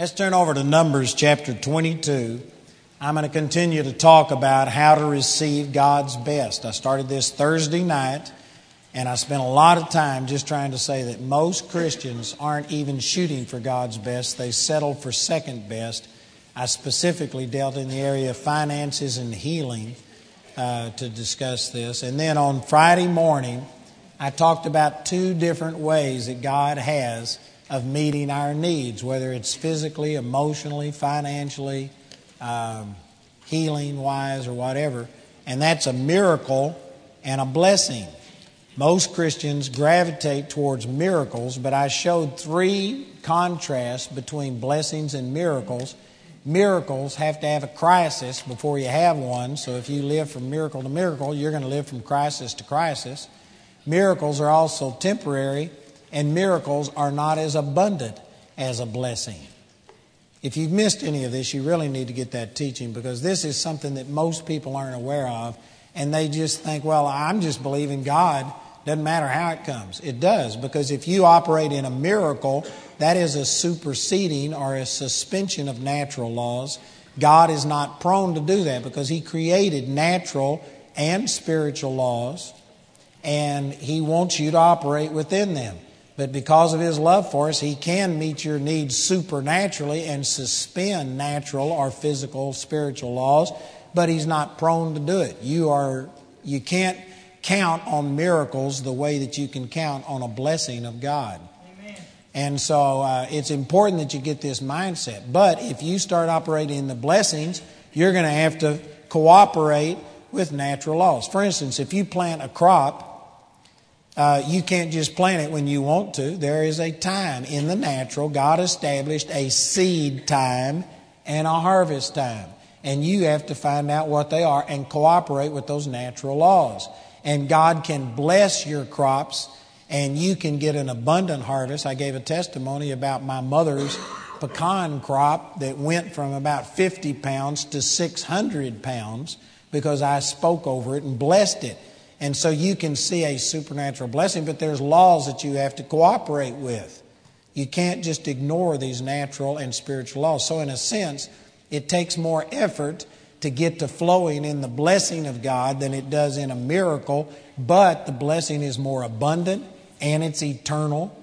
Let's turn over to Numbers chapter 22. I'm going to continue to talk about how to receive God's best. I started this Thursday night, and I spent a lot of time just trying to say that most Christians aren't even shooting for God's best, they settle for second best. I specifically dealt in the area of finances and healing uh, to discuss this. And then on Friday morning, I talked about two different ways that God has of meeting our needs, whether it's physically, emotionally, financially, um, healing wise, or whatever. And that's a miracle and a blessing. Most Christians gravitate towards miracles, but I showed three contrasts between blessings and miracles. Miracles have to have a crisis before you have one, so if you live from miracle to miracle, you're going to live from crisis to crisis. Miracles are also temporary, and miracles are not as abundant as a blessing. If you've missed any of this, you really need to get that teaching because this is something that most people aren't aware of, and they just think, well, I'm just believing God. Doesn't matter how it comes. It does, because if you operate in a miracle, that is a superseding or a suspension of natural laws. God is not prone to do that because He created natural and spiritual laws, and He wants you to operate within them. But because of his love for us, he can meet your needs supernaturally and suspend natural or physical spiritual laws, but he's not prone to do it. You are you can't count on miracles the way that you can count on a blessing of God. Amen. And so uh, it's important that you get this mindset. But if you start operating in the blessings, you're going to have to cooperate with natural laws. For instance, if you plant a crop uh, you can't just plant it when you want to. There is a time in the natural. God established a seed time and a harvest time. And you have to find out what they are and cooperate with those natural laws. And God can bless your crops and you can get an abundant harvest. I gave a testimony about my mother's pecan crop that went from about 50 pounds to 600 pounds because I spoke over it and blessed it. And so you can see a supernatural blessing, but there's laws that you have to cooperate with. You can't just ignore these natural and spiritual laws. So, in a sense, it takes more effort to get to flowing in the blessing of God than it does in a miracle, but the blessing is more abundant and it's eternal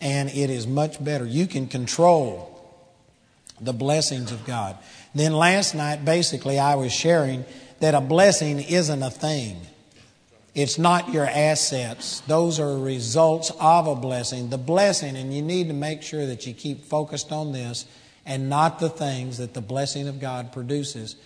and it is much better. You can control the blessings of God. Then last night, basically, I was sharing that a blessing isn't a thing. It's not your assets. Those are results of a blessing. The blessing, and you need to make sure that you keep focused on this and not the things that the blessing of God produces.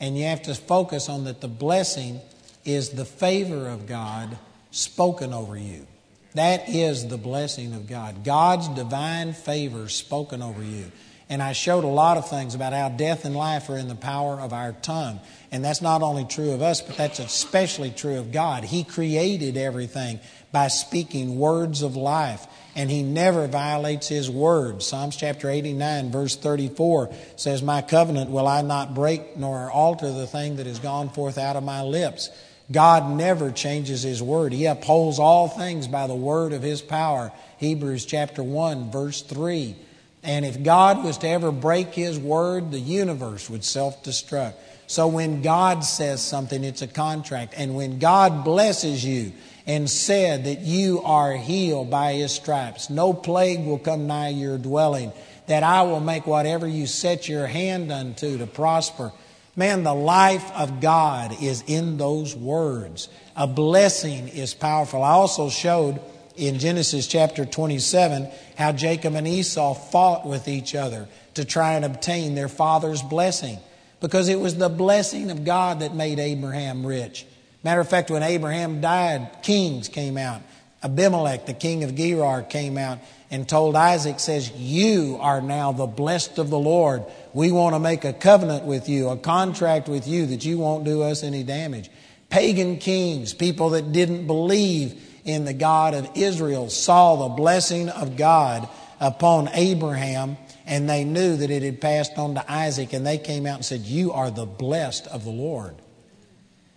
And you have to focus on that the blessing is the favor of God spoken over you. That is the blessing of God. God's divine favor spoken over you. And I showed a lot of things about how death and life are in the power of our tongue. And that's not only true of us, but that's especially true of God. He created everything by speaking words of life, and He never violates His word. Psalms chapter 89, verse 34 says, My covenant will I not break nor alter the thing that has gone forth out of my lips. God never changes His word. He upholds all things by the word of His power. Hebrews chapter 1, verse 3. And if God was to ever break His word, the universe would self destruct. So when God says something, it's a contract. And when God blesses you and said that you are healed by His stripes, no plague will come nigh your dwelling, that I will make whatever you set your hand unto to prosper. Man, the life of God is in those words. A blessing is powerful. I also showed in Genesis chapter 27 how Jacob and Esau fought with each other to try and obtain their father's blessing because it was the blessing of God that made Abraham rich. Matter of fact, when Abraham died, kings came out. Abimelech, the king of Gerar, came out and told Isaac, says, You are now the blessed of the Lord. We want to make a covenant with you, a contract with you that you won't do us any damage. Pagan kings, people that didn't believe in the God of Israel saw the blessing of God upon Abraham and they knew that it had passed on to Isaac and they came out and said, You are the blessed of the Lord.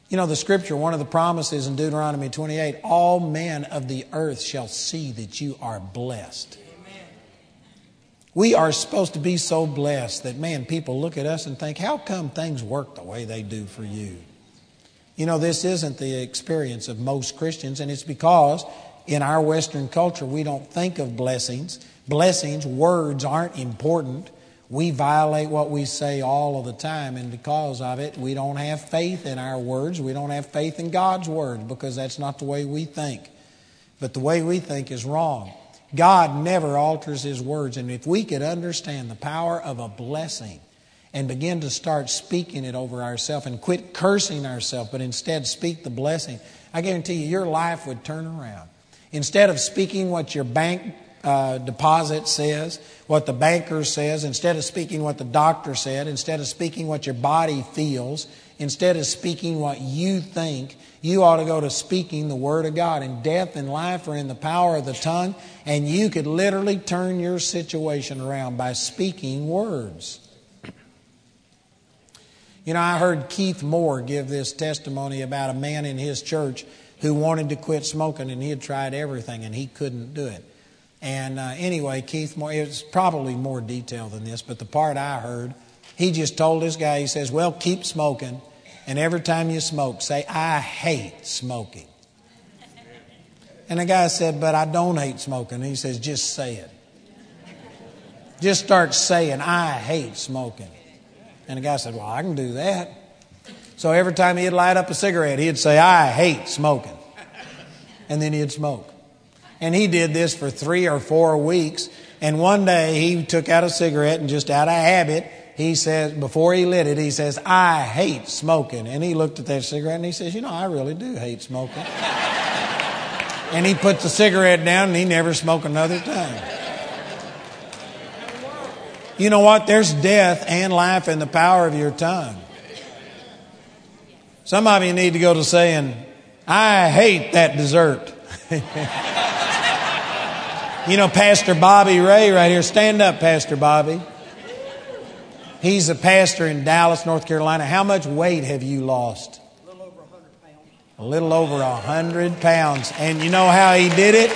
You know, the scripture, one of the promises in Deuteronomy 28 all men of the earth shall see that you are blessed. We are supposed to be so blessed that, man, people look at us and think, how come things work the way they do for you? You know, this isn't the experience of most Christians, and it's because in our Western culture we don't think of blessings. Blessings, words aren't important. We violate what we say all of the time, and because of it, we don't have faith in our words. We don't have faith in God's word because that's not the way we think. But the way we think is wrong. God never alters His words. And if we could understand the power of a blessing and begin to start speaking it over ourselves and quit cursing ourselves, but instead speak the blessing, I guarantee you your life would turn around. Instead of speaking what your bank uh, deposit says, what the banker says, instead of speaking what the doctor said, instead of speaking what your body feels, instead of speaking what you think, you ought to go to speaking the Word of God. And death and life are in the power of the tongue, and you could literally turn your situation around by speaking words. You know, I heard Keith Moore give this testimony about a man in his church who wanted to quit smoking, and he had tried everything, and he couldn't do it. And uh, anyway, Keith Moore, it's probably more detail than this, but the part I heard, he just told this guy, he says, Well, keep smoking and every time you smoke, say, I hate smoking. And the guy said, But I don't hate smoking. And he says, Just say it. Just start saying, I hate smoking. And the guy said, Well, I can do that. So every time he'd light up a cigarette, he'd say, I hate smoking. And then he'd smoke. And he did this for three or four weeks. And one day he took out a cigarette and just out of habit, he says, before he lit it, he says, I hate smoking. And he looked at that cigarette and he says, You know, I really do hate smoking. and he put the cigarette down and he never smoked another time. You know what? There's death and life in the power of your tongue. Some of you need to go to saying, I hate that dessert. you know, Pastor Bobby Ray right here. Stand up, Pastor Bobby. He's a pastor in Dallas, North Carolina. How much weight have you lost? A little over 100 pounds. A little over 100 pounds. And you know how he did it?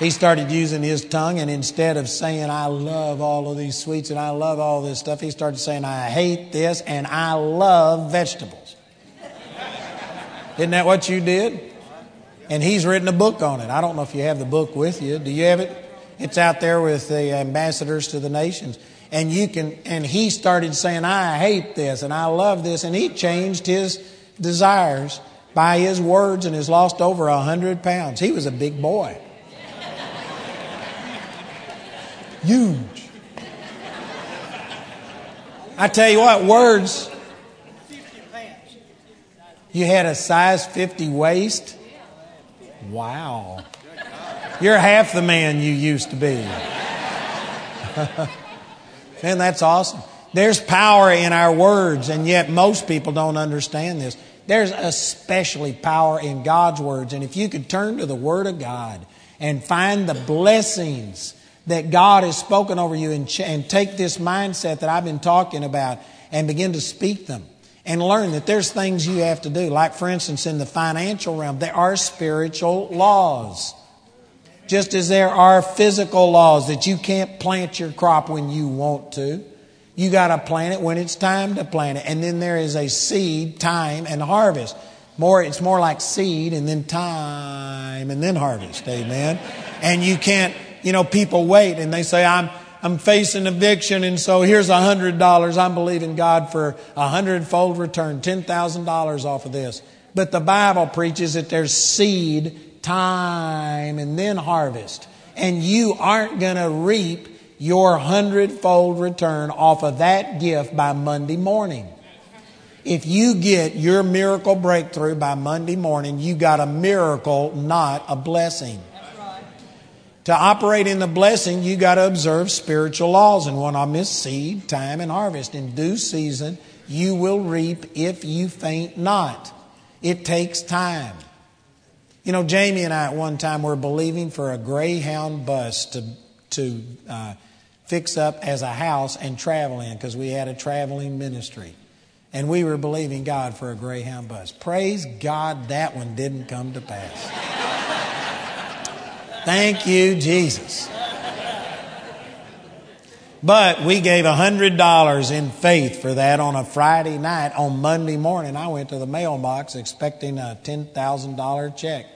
He started using his tongue, and instead of saying, I love all of these sweets and I love all this stuff, he started saying, I hate this and I love vegetables. Isn't that what you did? And he's written a book on it. I don't know if you have the book with you. Do you have it? It's out there with the ambassadors to the nations. And you can, and he started saying, I hate this and I love this. And he changed his desires by his words and has lost over a hundred pounds. He was a big boy. Huge. I tell you what, words. You had a size 50 waist? Wow. You're half the man you used to be. Man, that's awesome. There's power in our words, and yet most people don't understand this. There's especially power in God's words. And if you could turn to the Word of God and find the blessings that God has spoken over you and, ch- and take this mindset that I've been talking about and begin to speak them and learn that there's things you have to do. Like, for instance, in the financial realm, there are spiritual laws. Just as there are physical laws that you can't plant your crop when you want to. You got to plant it when it's time to plant it. And then there is a seed, time, and harvest. More, it's more like seed and then time and then harvest. Amen. And you can't, you know, people wait and they say, I'm, I'm facing eviction and so here's a hundred dollars. I'm believing God for a hundredfold return, $10,000 off of this. But the Bible preaches that there's seed time and then harvest. And you aren't going to reap your hundredfold return off of that gift by Monday morning. If you get your miracle breakthrough by Monday morning, you got a miracle, not a blessing. To operate in the blessing, you got to observe spiritual laws, and one of them is seed, time, and harvest. In due season, you will reap if you faint not. It takes time. You know, Jamie and I at one time were believing for a Greyhound bus to, to uh, fix up as a house and travel in because we had a traveling ministry. And we were believing God for a Greyhound bus. Praise God that one didn't come to pass. Thank you, Jesus. But we gave $100 in faith for that on a Friday night. On Monday morning, I went to the mailbox expecting a $10,000 check.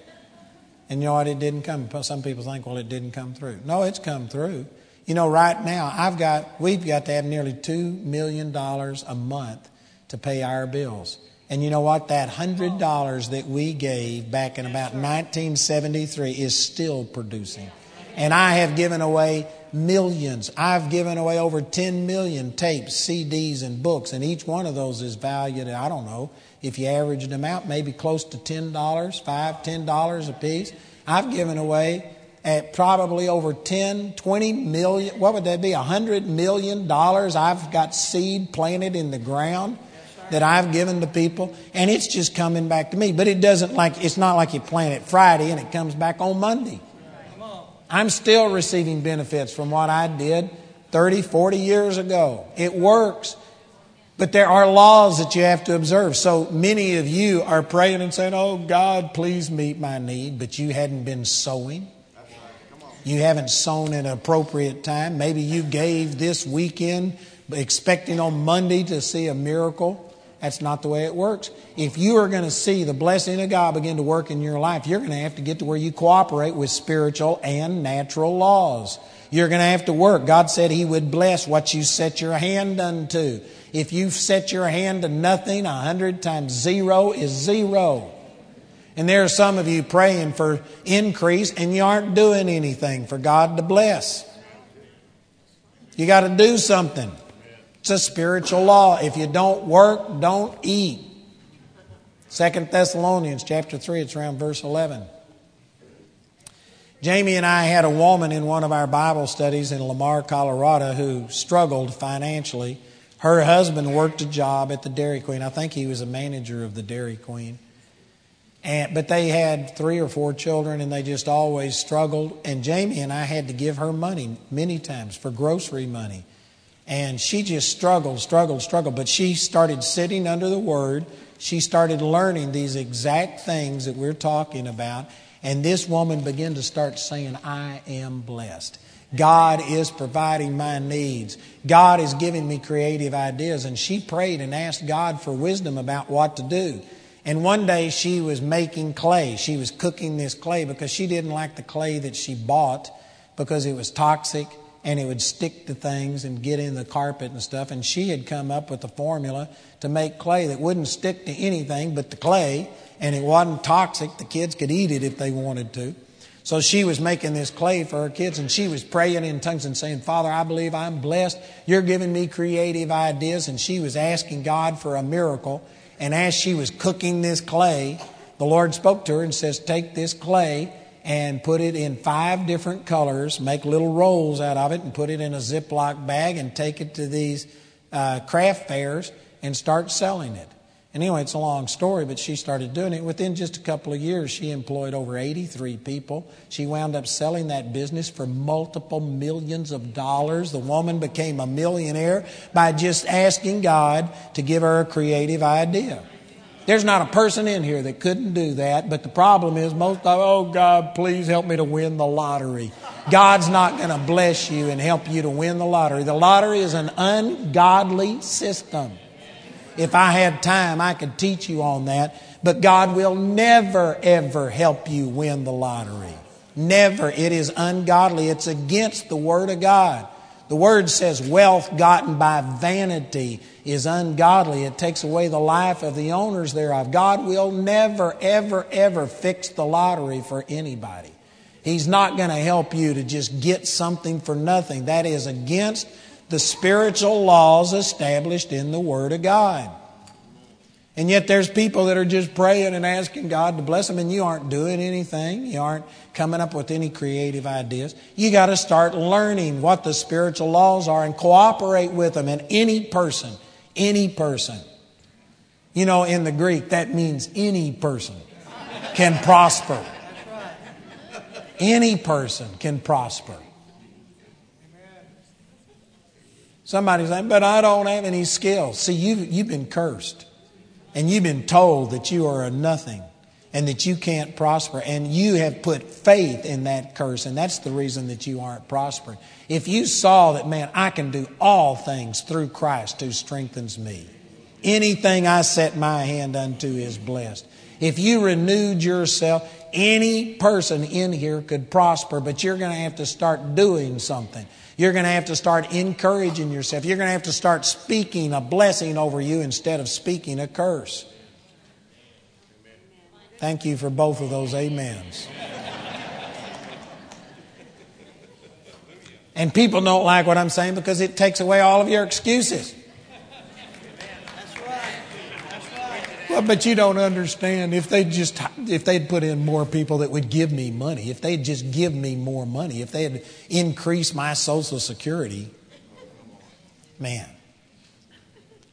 And you know what? It didn't come. Some people think, well, it didn't come through. No, it's come through. You know, right now, I've got, we've got to have nearly $2 million a month to pay our bills. And you know what? That $100 that we gave back in about 1973 is still producing. And I have given away millions. I've given away over 10 million tapes, CDs, and books, and each one of those is valued at, I don't know, if you averaged them out, maybe close to $10, $5, $10 a piece. I've given away at probably over 10, 20 million, what would that be? $100 million I've got seed planted in the ground that I've given to people, and it's just coming back to me. But it doesn't like, it's not like you plant it Friday and it comes back on Monday. I'm still receiving benefits from what I did 30, 40 years ago. It works. But there are laws that you have to observe. So many of you are praying and saying, Oh, God, please meet my need, but you hadn't been sowing. You haven't sown at an appropriate time. Maybe you gave this weekend expecting on Monday to see a miracle. That's not the way it works. If you are going to see the blessing of God begin to work in your life, you're going to have to get to where you cooperate with spiritual and natural laws. You're going to have to work. God said He would bless what you set your hand unto. If you've set your hand to nothing, a hundred times zero is zero. And there are some of you praying for increase and you aren't doing anything for God to bless. You got to do something. It's a spiritual law. If you don't work, don't eat. Second Thessalonians chapter 3, it's around verse 11. Jamie and I had a woman in one of our Bible studies in Lamar, Colorado, who struggled financially. Her husband worked a job at the Dairy Queen. I think he was a manager of the Dairy Queen. And, but they had three or four children and they just always struggled. And Jamie and I had to give her money many times for grocery money. And she just struggled, struggled, struggled. But she started sitting under the Word. She started learning these exact things that we're talking about. And this woman began to start saying, I am blessed. God is providing my needs. God is giving me creative ideas. And she prayed and asked God for wisdom about what to do. And one day she was making clay. She was cooking this clay because she didn't like the clay that she bought because it was toxic and it would stick to things and get in the carpet and stuff. And she had come up with a formula to make clay that wouldn't stick to anything but the clay, and it wasn't toxic. The kids could eat it if they wanted to. So she was making this clay for her kids, and she was praying in tongues and saying, Father, I believe I'm blessed. You're giving me creative ideas. And she was asking God for a miracle. And as she was cooking this clay, the Lord spoke to her and says, Take this clay and put it in five different colors, make little rolls out of it, and put it in a Ziploc bag and take it to these uh, craft fairs and start selling it. And anyway, it's a long story, but she started doing it. Within just a couple of years, she employed over 83 people. She wound up selling that business for multiple millions of dollars. The woman became a millionaire by just asking God to give her a creative idea. There's not a person in here that couldn't do that, but the problem is most of, oh God, please help me to win the lottery. God's not going to bless you and help you to win the lottery. The lottery is an ungodly system. If I had time, I could teach you on that, but God will never, ever help you win the lottery. Never. It is ungodly. It's against the Word of God. The Word says wealth gotten by vanity is ungodly. It takes away the life of the owners thereof. God will never, ever, ever fix the lottery for anybody. He's not going to help you to just get something for nothing. That is against the spiritual laws established in the Word of God. And yet there's people that are just praying and asking God to bless them, and you aren't doing anything. You aren't coming up with any creative ideas. You got to start learning what the spiritual laws are and cooperate with them. And any person, any person, you know, in the Greek, that means any person can prosper. Any person can prosper. Somebody's saying, but I don't have any skills. See, you, you've been cursed and you've been told that you are a nothing and that you can't prosper. And you have put faith in that curse, and that's the reason that you aren't prospering. If you saw that, man, I can do all things through Christ who strengthens me, anything I set my hand unto is blessed. If you renewed yourself, any person in here could prosper, but you're going to have to start doing something. You're going to have to start encouraging yourself. You're going to have to start speaking a blessing over you instead of speaking a curse. Thank you for both of those amens. And people don't like what I'm saying because it takes away all of your excuses. Well, but you don't understand. If they just if they'd put in more people that would give me money, if they'd just give me more money, if they'd increase my social security, man.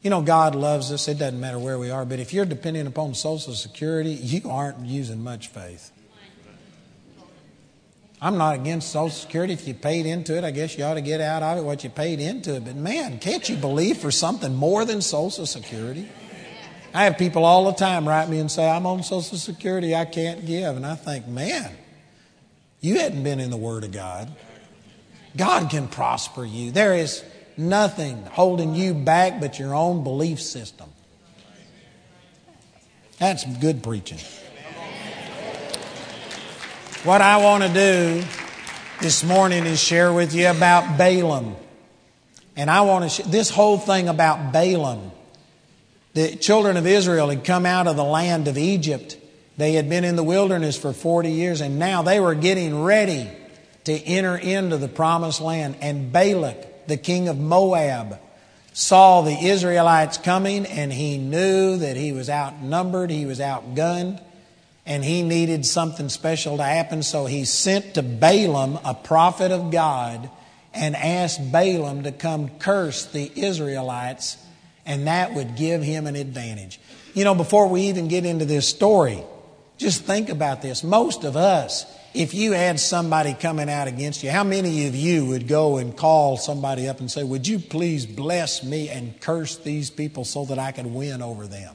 You know, God loves us. It doesn't matter where we are. But if you're depending upon Social Security, you aren't using much faith. I'm not against Social Security. If you paid into it, I guess you ought to get out of it what you paid into it. But man, can't you believe for something more than Social Security? I have people all the time write me and say, I'm on Social Security, I can't give. And I think, man, you hadn't been in the Word of God. God can prosper you. There is nothing holding you back but your own belief system. That's good preaching. What I want to do this morning is share with you about Balaam. And I want to, sh- this whole thing about Balaam. The children of Israel had come out of the land of Egypt. They had been in the wilderness for 40 years, and now they were getting ready to enter into the promised land. And Balak, the king of Moab, saw the Israelites coming and he knew that he was outnumbered, he was outgunned, and he needed something special to happen. So he sent to Balaam, a prophet of God, and asked Balaam to come curse the Israelites, and that would give him an advantage. You know, before we even get into this story, just think about this. Most of us, if you had somebody coming out against you, how many of you would go and call somebody up and say, Would you please bless me and curse these people so that I could win over them?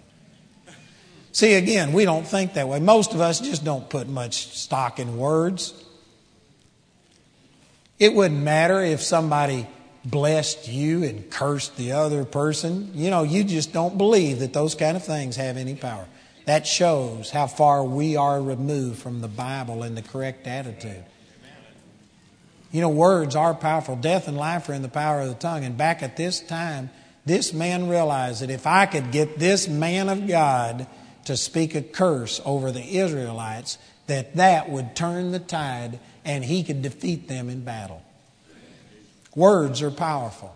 See, again, we don't think that way. Most of us just don't put much stock in words. It wouldn't matter if somebody blessed you and cursed the other person. You know, you just don't believe that those kind of things have any power. That shows how far we are removed from the Bible and the correct attitude. You know, words are powerful. Death and life are in the power of the tongue. And back at this time, this man realized that if I could get this man of God to speak a curse over the Israelites, that that would turn the tide and he could defeat them in battle. Words are powerful.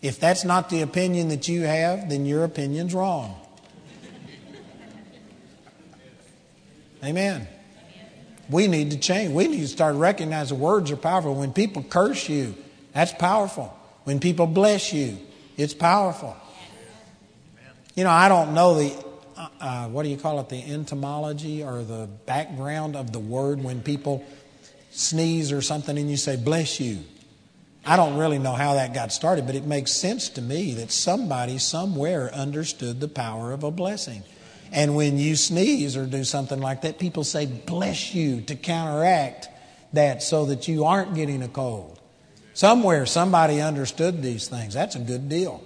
If that's not the opinion that you have, then your opinion's wrong. Amen. We need to change. We need to start recognizing words are powerful. When people curse you, that's powerful. When people bless you, it's powerful. You know, I don't know the, uh, uh, what do you call it, the entomology or the background of the word when people sneeze or something and you say, bless you. I don't really know how that got started, but it makes sense to me that somebody somewhere understood the power of a blessing. And when you sneeze or do something like that, people say, bless you to counteract that so that you aren't getting a cold. Somewhere somebody understood these things. That's a good deal.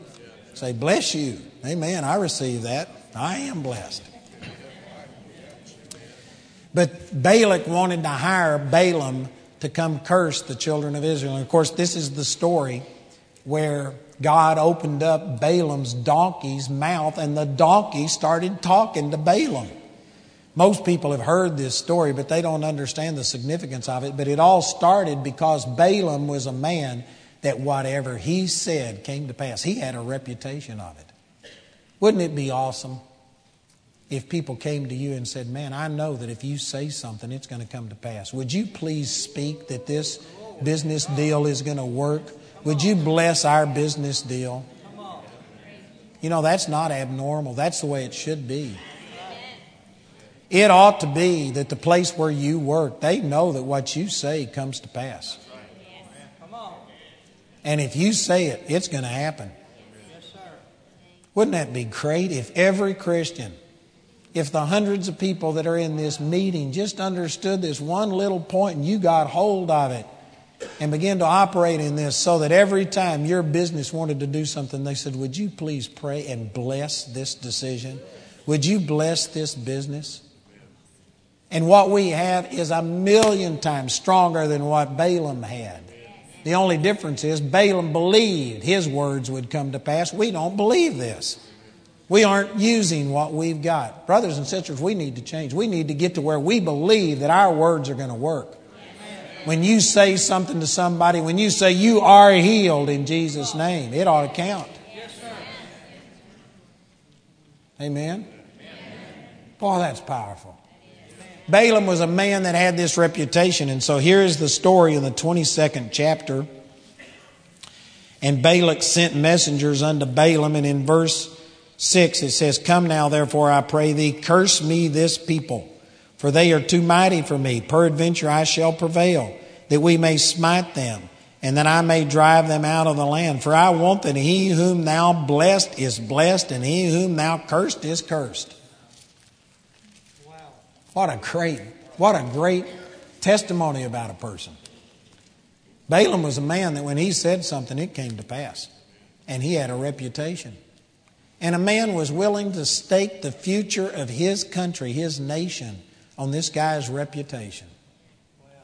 Say, bless you. Amen. I receive that. I am blessed. But Balak wanted to hire Balaam to come curse the children of Israel. And of course, this is the story where God opened up Balaam's donkey's mouth and the donkey started talking to Balaam. Most people have heard this story, but they don't understand the significance of it. But it all started because Balaam was a man that whatever he said came to pass. He had a reputation of it. Wouldn't it be awesome if people came to you and said, Man, I know that if you say something, it's going to come to pass. Would you please speak that this business deal is going to work? Would you bless our business deal? You know, that's not abnormal. That's the way it should be. It ought to be that the place where you work, they know that what you say comes to pass. And if you say it, it's going to happen. Wouldn't that be great if every Christian if the hundreds of people that are in this meeting just understood this one little point and you got hold of it and began to operate in this so that every time your business wanted to do something, they said, Would you please pray and bless this decision? Would you bless this business? And what we have is a million times stronger than what Balaam had. The only difference is Balaam believed his words would come to pass. We don't believe this. We aren't using what we've got. Brothers and sisters, we need to change. We need to get to where we believe that our words are going to work. When you say something to somebody, when you say you are healed in Jesus' name, it ought to count. Amen? Boy, that's powerful. Balaam was a man that had this reputation, and so here is the story in the 22nd chapter. And Balak sent messengers unto Balaam, and in verse 6, it says, Come now, therefore, I pray thee, curse me this people, for they are too mighty for me. Peradventure I shall prevail, that we may smite them, and that I may drive them out of the land. For I want that he whom thou blessed is blessed, and he whom thou cursed is cursed. Wow. What a great, what a great testimony about a person. Balaam was a man that when he said something, it came to pass. And he had a reputation. And a man was willing to stake the future of his country, his nation, on this guy's reputation.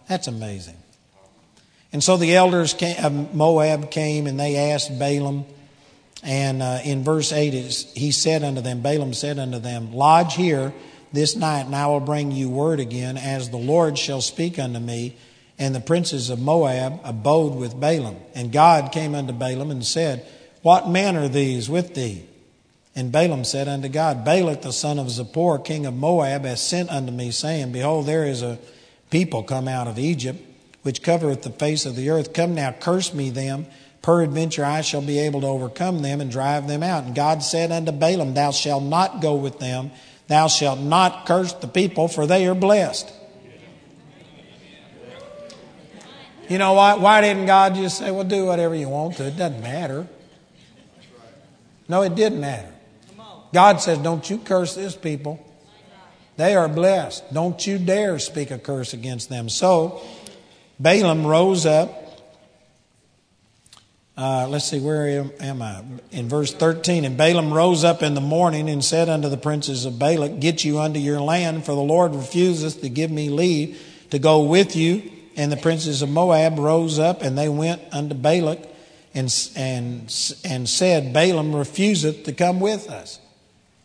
That's amazing. And so the elders of Moab came and they asked Balaam. And uh, in verse 8, he said unto them, Balaam said unto them, Lodge here this night, and I will bring you word again, as the Lord shall speak unto me. And the princes of Moab abode with Balaam. And God came unto Balaam and said, What men are these with thee? And Balaam said unto God, Balak the son of Zippor, king of Moab, has sent unto me, saying, Behold, there is a people come out of Egypt, which covereth the face of the earth. Come now, curse me them. Peradventure I shall be able to overcome them and drive them out. And God said unto Balaam, Thou shalt not go with them. Thou shalt not curse the people, for they are blessed. You know why? Why didn't God just say, Well, do whatever you want to? It doesn't matter. No, it didn't matter. God says, Don't you curse this people. They are blessed. Don't you dare speak a curse against them. So Balaam rose up. Uh, let's see, where am, am, I? In verse 13. And Balaam rose up in the morning and said unto the princes of Balak, Get you unto your land, for the Lord refuseth to give me leave to go with you. And the princes of Moab rose up and they went unto Balak and, and, and said, Balaam refuseth to come with us.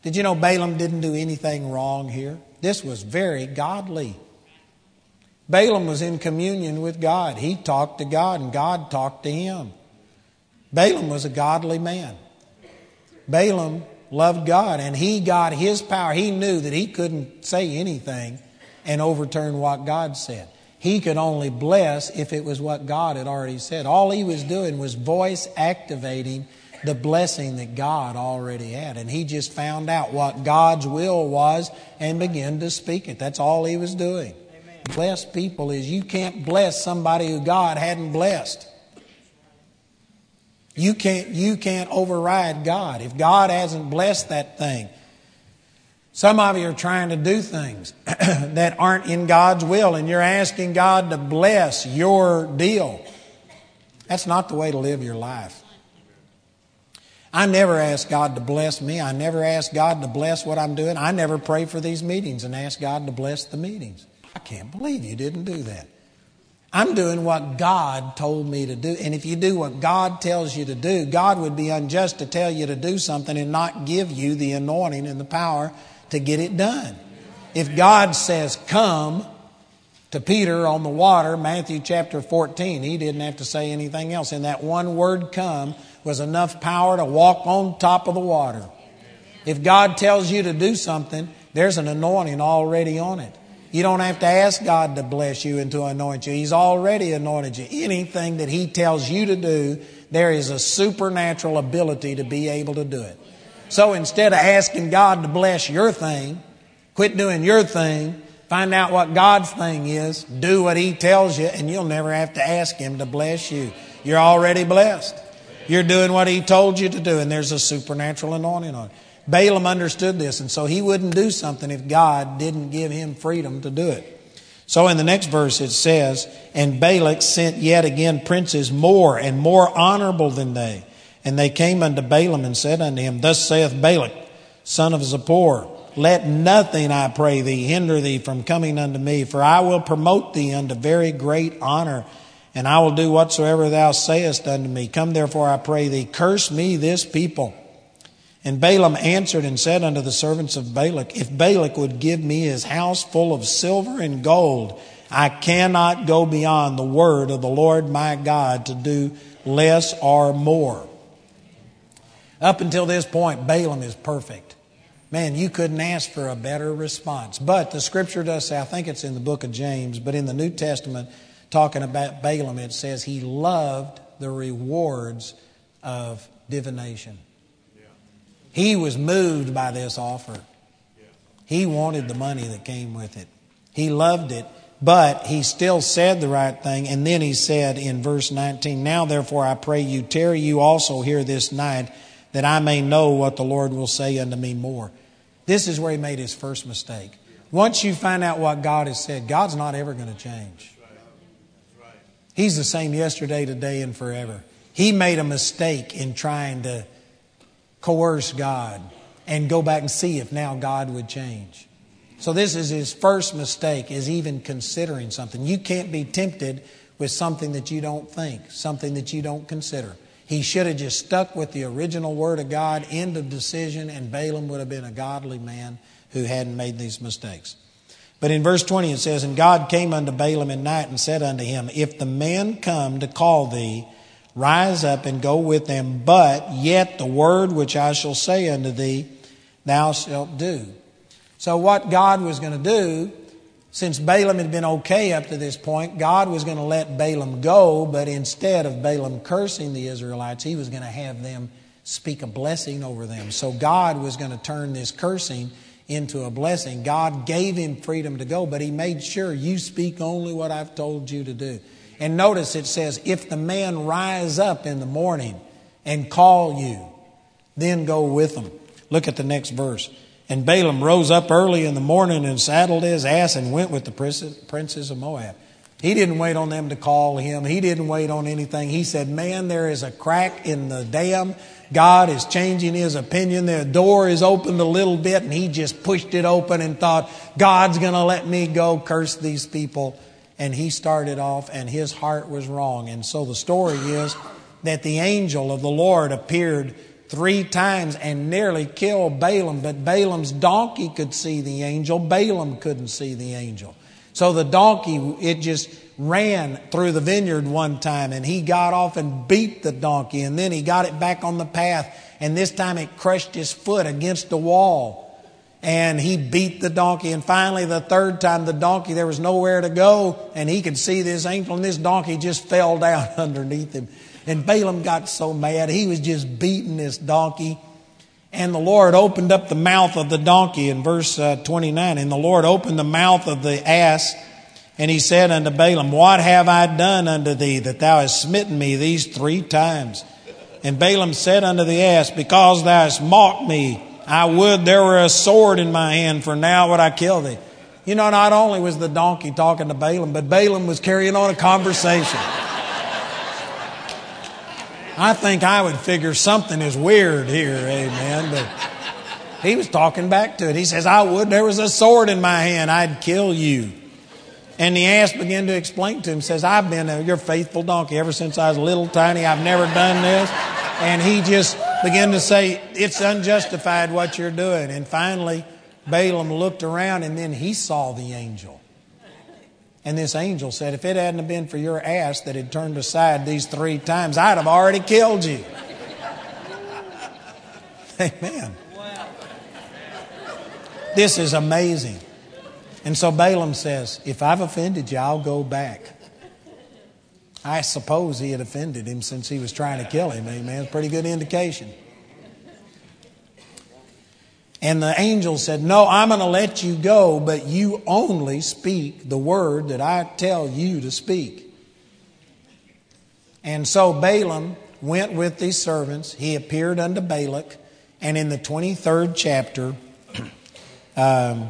Did you know Balaam didn't do anything wrong here? This was very godly. Balaam was in communion with God. He talked to God, and God talked to him. Balaam was a godly man. Balaam loved God, and he got his power. He knew that he couldn't say anything and overturn what God said. He could only bless if it was what God had already said. All he was doing was voice activating the blessing that God already had. And he just found out what God's will was and began to speak it. That's all he was doing. Amen. Bless people is you can't bless somebody who God hadn't blessed. You can't, you can't override God. If God hasn't blessed that thing, some of you are trying to do things that aren't in God's will, and you're asking God to bless your deal. That's not the way to live your life. I never ask God to bless me. I never ask God to bless what I'm doing. I never pray for these meetings and ask God to bless the meetings. I can't believe you didn't do that. I'm doing what God told me to do. And if you do what God tells you to do, God would be unjust to tell you to do something and not give you the anointing and the power to get it done. If God says, come to Peter on the water, Matthew chapter 14, he didn't have to say anything else. In that one word, come, was enough power to walk on top of the water. If God tells you to do something, there's an anointing already on it. You don't have to ask God to bless you and to anoint you. He's already anointed you. Anything that He tells you to do, there is a supernatural ability to be able to do it. So instead of asking God to bless your thing, quit doing your thing, find out what God's thing is, do what He tells you, and you'll never have to ask Him to bless you. You're already blessed. You're doing what He told you to do, and there's a supernatural anointing on it. Balaam understood this, and so he wouldn't do something if God didn't give him freedom to do it. So in the next verse it says, And Balak sent yet again princes more and more honorable than they. And they came unto Balaam and said unto him, Thus saith Balak, son of Zippor, let nothing, I pray thee, hinder thee from coming unto me, for I will promote thee unto very great honor, and I will do whatsoever thou sayest unto me. Come therefore, I pray thee, curse me this people. And Balaam answered and said unto the servants of Balak, If Balak would give me his house full of silver and gold, I cannot go beyond the word of the Lord my God to do less or more. Up until this point, Balaam is perfect. Man, you couldn't ask for a better response. But the scripture does say, I think it's in the book of James, but in the New Testament, talking about Balaam, it says he loved the rewards of divination. He was moved by this offer. He wanted the money that came with it. He loved it, but he still said the right thing. And then he said in verse 19, Now therefore I pray you, tarry you also here this night that I may know what the Lord will say unto me more. This is where he made his first mistake. Once you find out what God has said, God's not ever going to change. He's the same yesterday, today, and forever. He made a mistake in trying to coerce God and go back and see if now God would change. So this is his first mistake is even considering something. You can't be tempted with something that you don't think, something that you don't consider. He should have just stuck with the original word of God, end of decision, and Balaam would have been a godly man who hadn't made these mistakes. But in verse 20 it says, And God came unto Balaam at night and said unto him, If the men come to call thee, rise up and go with them, but yet the word which I shall say unto thee, thou shalt do. So what God was going to do since Balaam had been okay up to this point, God was going to let Balaam go, but instead of Balaam cursing the Israelites, he was going to have them speak a blessing over them. So God was going to turn this cursing into a blessing. God gave him freedom to go, but he made sure you speak only what I've told you to do. And notice it says, if the man rise up in the morning and call you, then go with him. Look at the next verse. And Balaam rose up early in the morning and saddled his ass and went with the princes of Moab. He didn't wait on them to call him. He didn't wait on anything. He said, Man, there is a crack in the dam. God is changing his opinion. The door is opened a little bit, and he just pushed it open and thought, God's going to let me go curse these people. And he started off, and his heart was wrong. And so the story is that the angel of the Lord appeared three times and nearly killed Balaam, but Balaam's donkey could see the angel. Balaam couldn't see the angel. So the donkey, it just ran through the vineyard one time and he got off and beat the donkey and then he got it back on the path and this time it crushed his foot against the wall and he beat the donkey and finally the third time the donkey there was nowhere to go and he could see this angel and this donkey just fell down underneath him and Balaam got so mad, he was just beating this donkey. And the Lord opened up the mouth of the donkey in verse uh, 29. And the Lord opened the mouth of the ass, and he said unto Balaam, What have I done unto thee that thou hast smitten me these three times? And Balaam said unto the ass, Because thou hast mocked me, I would there were a sword in my hand, for now would I kill thee. You know, not only was the donkey talking to Balaam, but Balaam was carrying on a conversation. I think I would figure something is weird here, amen. But he was talking back to it. He says, I would, there was a sword in my hand, I'd kill you. And the ass began to explain to him, says, I've been a, your faithful donkey ever since I was little tiny. I've never done this. And he just began to say, It's unjustified what you're doing. And finally, Balaam looked around and then he saw the angel. And this angel said, If it hadn't been for your ass that had turned aside these three times, I'd have already killed you. Amen. This is amazing. And so Balaam says, If I've offended you, I'll go back. I suppose he had offended him since he was trying to kill him. Amen. Pretty good indication. And the angel said, No, I'm going to let you go, but you only speak the word that I tell you to speak. And so Balaam went with these servants. He appeared unto Balak, And in the 23rd chapter, um,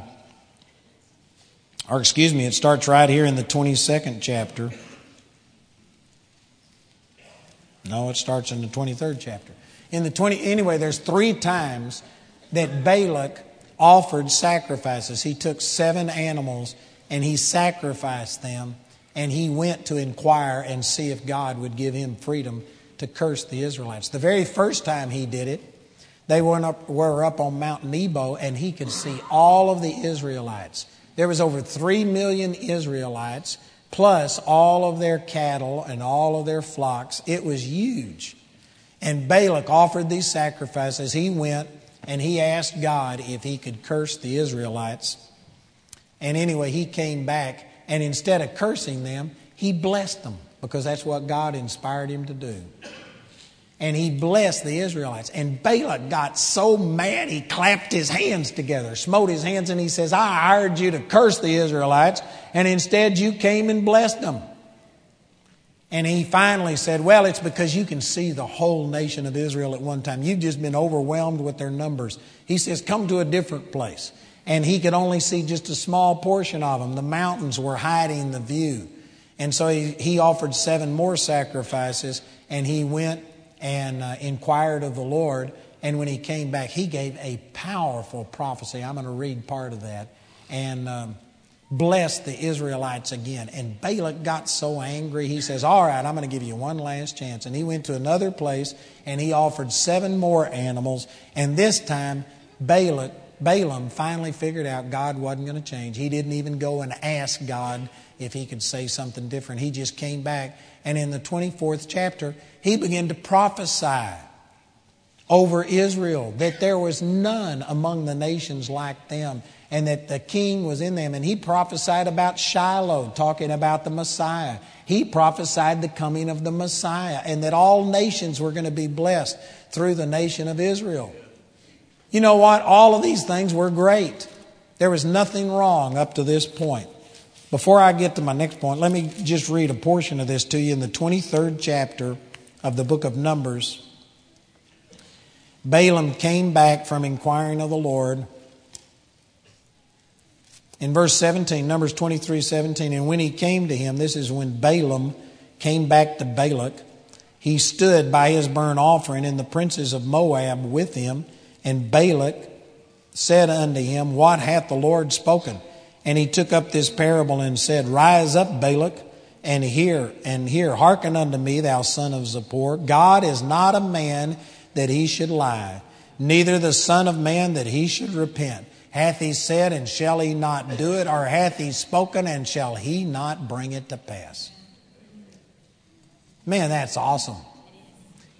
or excuse me, it starts right here in the 22nd chapter. No, it starts in the 23rd chapter. In the 20, anyway, there's three times that Balak offered sacrifices. He took seven animals and he sacrificed them and he went to inquire and see if God would give him freedom to curse the Israelites. The very first time he did it, they were up, were up on Mount Nebo and he could see all of the Israelites. There was over 3 million Israelites plus all of their cattle and all of their flocks. It was huge. And Balak offered these sacrifices. He went and he asked God if he could curse the Israelites. And anyway, he came back, and instead of cursing them, he blessed them because that's what God inspired him to do. And he blessed the Israelites. And Balak got so mad he clapped his hands together, smote his hands, and he says, I hired you to curse the Israelites, and instead you came and blessed them. And he finally said, Well, it's because you can see the whole nation of Israel at one time. You've just been overwhelmed with their numbers. He says, Come to a different place. And he could only see just a small portion of them. The mountains were hiding the view. And so he, he offered seven more sacrifices, and he went and uh, inquired of the Lord. And when he came back, he gave a powerful prophecy. I'm going to read part of that. And. Um, blessed the Israelites again. And Balak got so angry, he says, All right, I'm going to give you one last chance. And he went to another place and he offered seven more animals. And this time, Balak, Balaam finally figured out God wasn't going to change. He didn't even go and ask God if he could say something different. He just came back. And in the 24th chapter, he began to prophesy over Israel that there was none among the nations like them and that the king was in them. And he prophesied about Shiloh, talking about the Messiah. He prophesied the coming of the Messiah and that all nations were going to be blessed through the nation of Israel. You know what? All of these things were great. There was nothing wrong up to this point. Before I get to my next point, let me just read a portion of this to you in the 23rd chapter of the book of Numbers. Balaam came back from inquiring of the Lord in verse 17, Numbers 23 17, and when he came to him, this is when Balaam came back to Balak, he stood by his burnt offering, and the princes of Moab with him. And Balak said unto him, What hath the Lord spoken? And he took up this parable and said, Rise up, Balak, and hear, and hear, hearken unto me, thou son of Zippor. God is not a man that he should lie, neither the Son of Man that he should repent. Hath he said, and shall he not do it? Or hath he spoken, and shall he not bring it to pass? Man, that's awesome.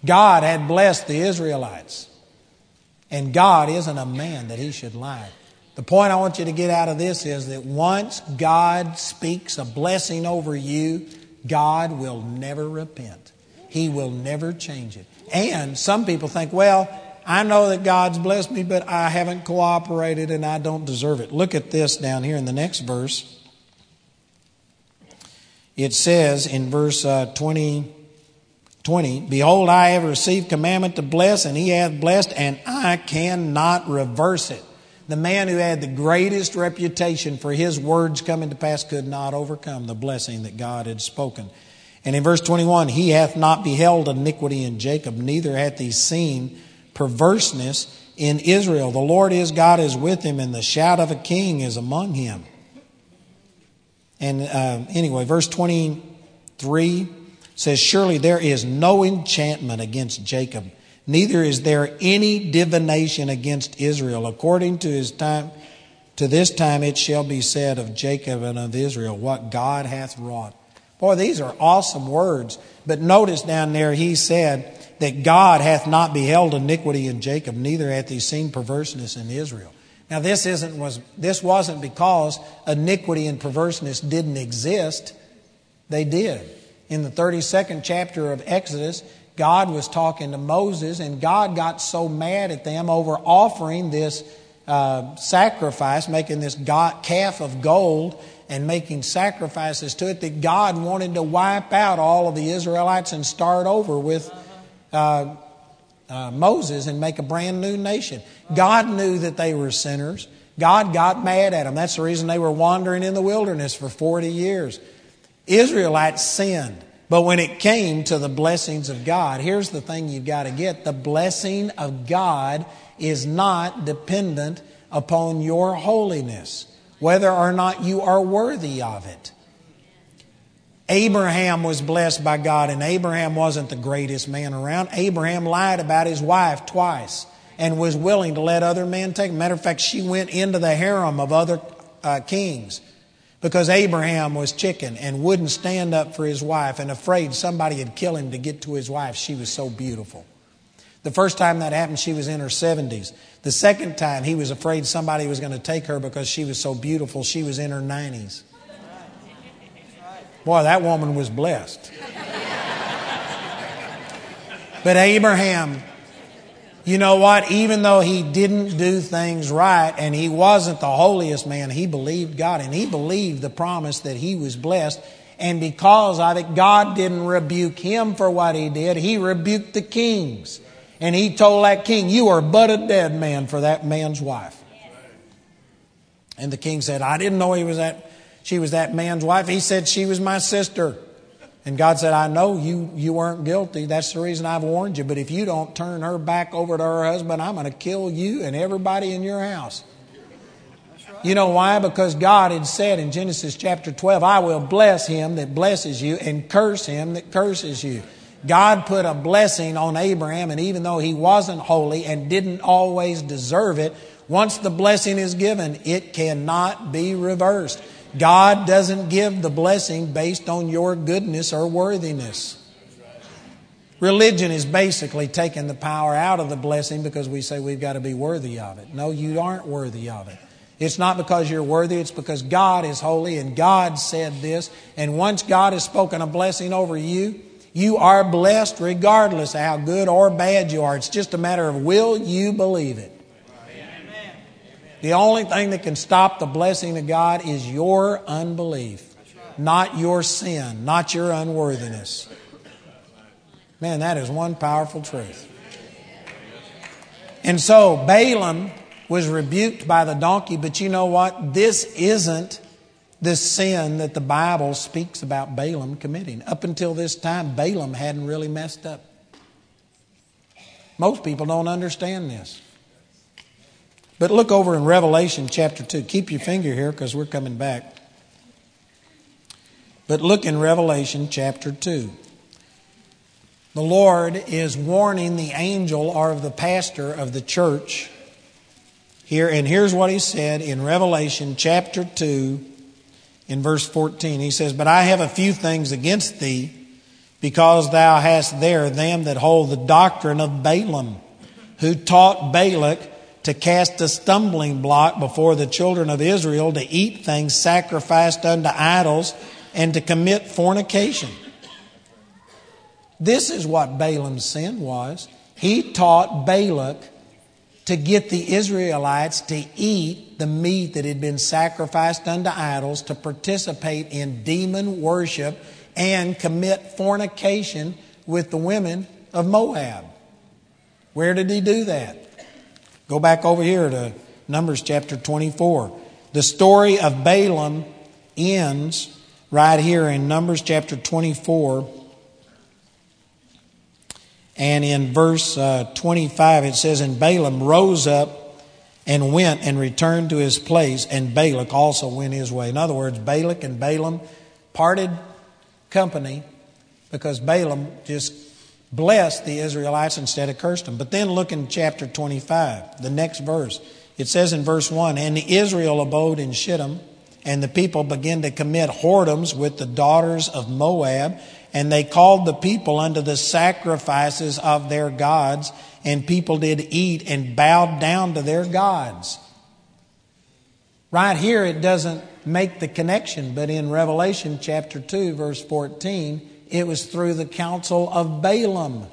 God had blessed the Israelites. And God isn't a man that he should lie. The point I want you to get out of this is that once God speaks a blessing over you, God will never repent. He will never change it. And some people think, well, I know that God's blessed me, but I haven't cooperated and I don't deserve it. Look at this down here in the next verse. It says in verse uh, 20, 20, Behold, I have received commandment to bless, and he hath blessed, and I cannot reverse it. The man who had the greatest reputation for his words coming to pass could not overcome the blessing that God had spoken. And in verse 21, he hath not beheld iniquity in Jacob, neither hath he seen perverseness in Israel. The Lord his God is with him, and the shout of a king is among him. And uh, anyway, verse 23 says, Surely there is no enchantment against Jacob, neither is there any divination against Israel. According to his time, to this time it shall be said of Jacob and of Israel, what God hath wrought. Boy, these are awesome words. But notice down there, he said, that God hath not beheld iniquity in Jacob, neither hath he seen perverseness in Israel. Now this isn't was this wasn't because iniquity and perverseness didn't exist. They did. In the 32nd chapter of Exodus, God was talking to Moses, and God got so mad at them over offering this uh, sacrifice, making this God, calf of gold and making sacrifices to it, that God wanted to wipe out all of the Israelites and start over with uh, uh, Moses and make a brand new nation. God knew that they were sinners. God got mad at them. That's the reason they were wandering in the wilderness for 40 years. Israelites sinned. But when it came to the blessings of God, here's the thing you've got to get the blessing of God is not dependent upon your holiness, whether or not you are worthy of it. Abraham was blessed by God, and Abraham wasn't the greatest man around. Abraham lied about his wife twice and was willing to let other men take. Matter of fact, she went into the harem of other uh, kings because Abraham was chicken and wouldn't stand up for his wife and afraid somebody would kill him to get to his wife. She was so beautiful. The first time that happened, she was in her 70s. The second time, he was afraid somebody was going to take her because she was so beautiful. She was in her 90s. Boy, that woman was blessed. but Abraham, you know what? Even though he didn't do things right and he wasn't the holiest man, he believed God and he believed the promise that he was blessed. And because of it, God didn't rebuke him for what he did. He rebuked the kings. And he told that king, You are but a dead man for that man's wife. And the king said, I didn't know he was that she was that man's wife. He said she was my sister. And God said, I know you, you weren't guilty. That's the reason I've warned you. But if you don't turn her back over to her husband, I'm going to kill you and everybody in your house. You know why? Because God had said in Genesis chapter 12, I will bless him that blesses you and curse him that curses you. God put a blessing on Abraham, and even though he wasn't holy and didn't always deserve it, once the blessing is given, it cannot be reversed. God doesn't give the blessing based on your goodness or worthiness. Religion is basically taking the power out of the blessing because we say we've got to be worthy of it. No, you aren't worthy of it. It's not because you're worthy, it's because God is holy and God said this. And once God has spoken a blessing over you, you are blessed regardless of how good or bad you are. It's just a matter of will you believe it? The only thing that can stop the blessing of God is your unbelief, not your sin, not your unworthiness. Man, that is one powerful truth. And so Balaam was rebuked by the donkey, but you know what? This isn't the sin that the Bible speaks about Balaam committing. Up until this time, Balaam hadn't really messed up. Most people don't understand this. But look over in Revelation chapter 2. Keep your finger here because we're coming back. But look in Revelation chapter 2. The Lord is warning the angel or the pastor of the church here. And here's what he said in Revelation chapter 2 in verse 14. He says, But I have a few things against thee because thou hast there them that hold the doctrine of Balaam, who taught Balak to cast a stumbling block before the children of Israel, to eat things sacrificed unto idols, and to commit fornication. This is what Balaam's sin was. He taught Balak to get the Israelites to eat the meat that had been sacrificed unto idols, to participate in demon worship, and commit fornication with the women of Moab. Where did he do that? Go back over here to Numbers chapter 24. The story of Balaam ends right here in Numbers chapter 24. And in verse uh, 25, it says, And Balaam rose up and went and returned to his place, and Balak also went his way. In other words, Balak and Balaam parted company because Balaam just blessed the Israelites instead of cursed them. But then look in chapter 25, the next verse. It says in verse 1 And Israel abode in Shittim, and the people began to commit whoredoms with the daughters of Moab, and they called the people unto the sacrifices of their gods, and people did eat and bowed down to their gods. Right here, it doesn't make the connection, but in Revelation chapter 2, verse 14, it was through the counsel of Balaam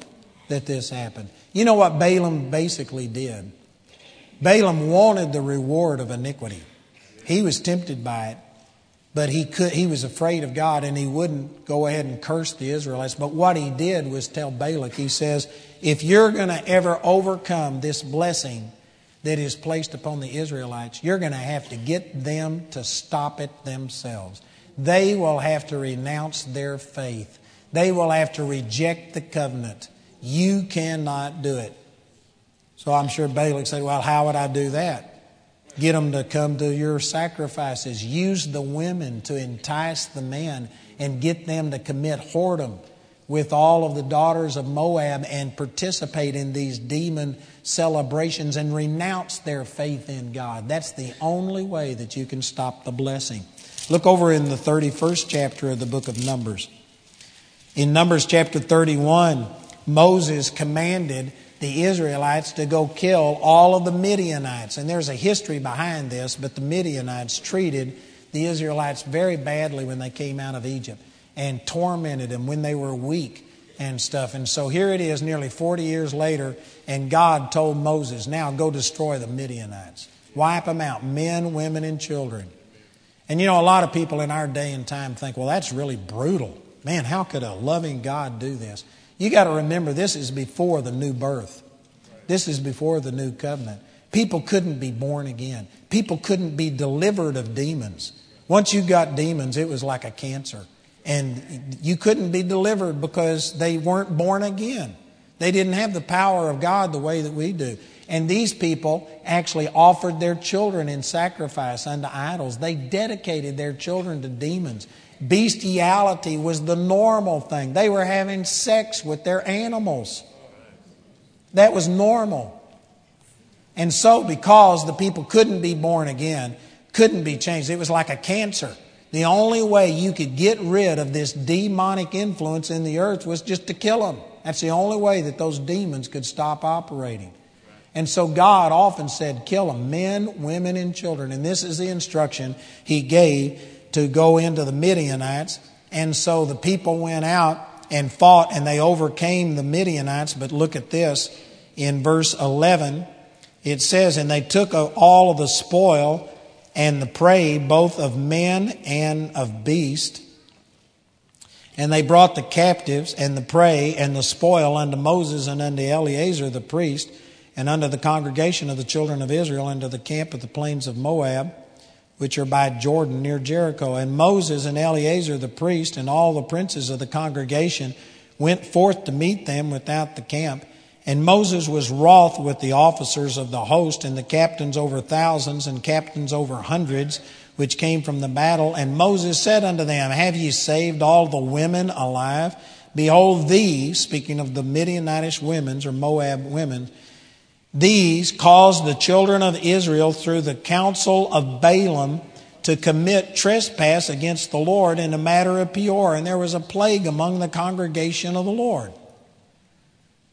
that this happened. You know what Balaam basically did? Balaam wanted the reward of iniquity. He was tempted by it. but he could he was afraid of God and he wouldn't go ahead and curse the Israelites. But what he did was tell Balak, he says, if you're going to ever overcome this blessing that is placed upon the Israelites, you're going to have to get them to stop it themselves. They will have to renounce their faith. They will have to reject the covenant. You cannot do it. So I'm sure Balak said, Well, how would I do that? Get them to come to your sacrifices. Use the women to entice the men and get them to commit whoredom with all of the daughters of Moab and participate in these demon celebrations and renounce their faith in God. That's the only way that you can stop the blessing. Look over in the 31st chapter of the book of Numbers. In Numbers chapter 31, Moses commanded the Israelites to go kill all of the Midianites. And there's a history behind this, but the Midianites treated the Israelites very badly when they came out of Egypt and tormented them when they were weak and stuff. And so here it is, nearly 40 years later, and God told Moses, Now go destroy the Midianites. Wipe them out, men, women, and children. And you know, a lot of people in our day and time think, Well, that's really brutal. Man, how could a loving God do this? You got to remember, this is before the new birth. This is before the new covenant. People couldn't be born again. People couldn't be delivered of demons. Once you got demons, it was like a cancer. And you couldn't be delivered because they weren't born again. They didn't have the power of God the way that we do. And these people actually offered their children in sacrifice unto idols. They dedicated their children to demons. Bestiality was the normal thing. They were having sex with their animals. That was normal. And so, because the people couldn't be born again, couldn't be changed, it was like a cancer. The only way you could get rid of this demonic influence in the earth was just to kill them. That's the only way that those demons could stop operating. And so God often said, kill them, men, women, and children. And this is the instruction He gave to go into the Midianites. And so the people went out and fought and they overcame the Midianites. But look at this in verse 11. It says, And they took all of the spoil and the prey, both of men and of beast. And they brought the captives and the prey and the spoil unto Moses and unto Eleazar the priest and unto the congregation of the children of Israel into the camp of the plains of Moab which are by Jordan near Jericho. And Moses and Eleazar the priest and all the princes of the congregation went forth to meet them without the camp. And Moses was wroth with the officers of the host and the captains over thousands and captains over hundreds, which came from the battle. And Moses said unto them, Have ye saved all the women alive? Behold, these, speaking of the Midianitish women or Moab women, these caused the children of Israel through the counsel of Balaam to commit trespass against the Lord in the matter of Peor, and there was a plague among the congregation of the Lord.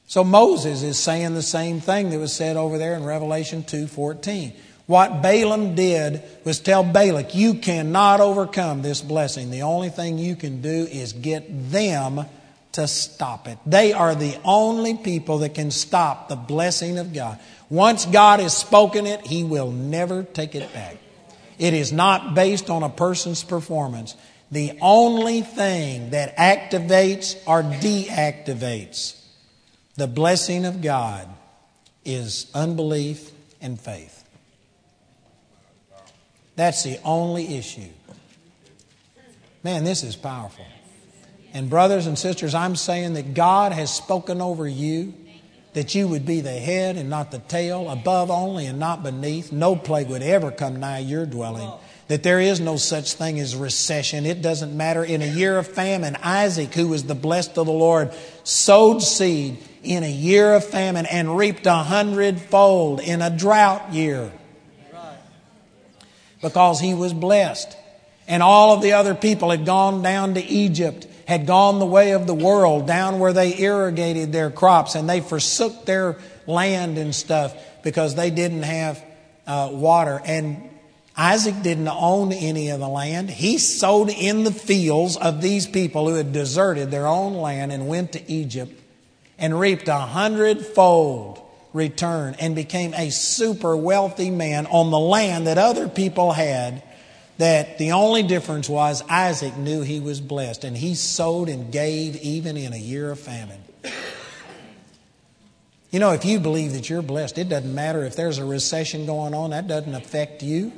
So Moses is saying the same thing that was said over there in Revelation 2:14. What Balaam did was tell Balak, you cannot overcome this blessing. The only thing you can do is get them to stop it. They are the only people that can stop the blessing of God. Once God has spoken it, He will never take it back. It is not based on a person's performance. The only thing that activates or deactivates the blessing of God is unbelief and faith. That's the only issue. Man, this is powerful. And, brothers and sisters, I'm saying that God has spoken over you that you would be the head and not the tail, above only and not beneath. No plague would ever come nigh your dwelling. That there is no such thing as recession. It doesn't matter. In a year of famine, Isaac, who was the blessed of the Lord, sowed seed in a year of famine and reaped a hundredfold in a drought year because he was blessed. And all of the other people had gone down to Egypt had gone the way of the world, down where they irrigated their crops and they forsook their land and stuff because they didn't have uh, water. And Isaac didn't own any of the land. He sowed in the fields of these people who had deserted their own land and went to Egypt and reaped a hundredfold return and became a super wealthy man on the land that other people had that the only difference was Isaac knew he was blessed and he sowed and gave even in a year of famine. You know, if you believe that you're blessed, it doesn't matter if there's a recession going on, that doesn't affect you.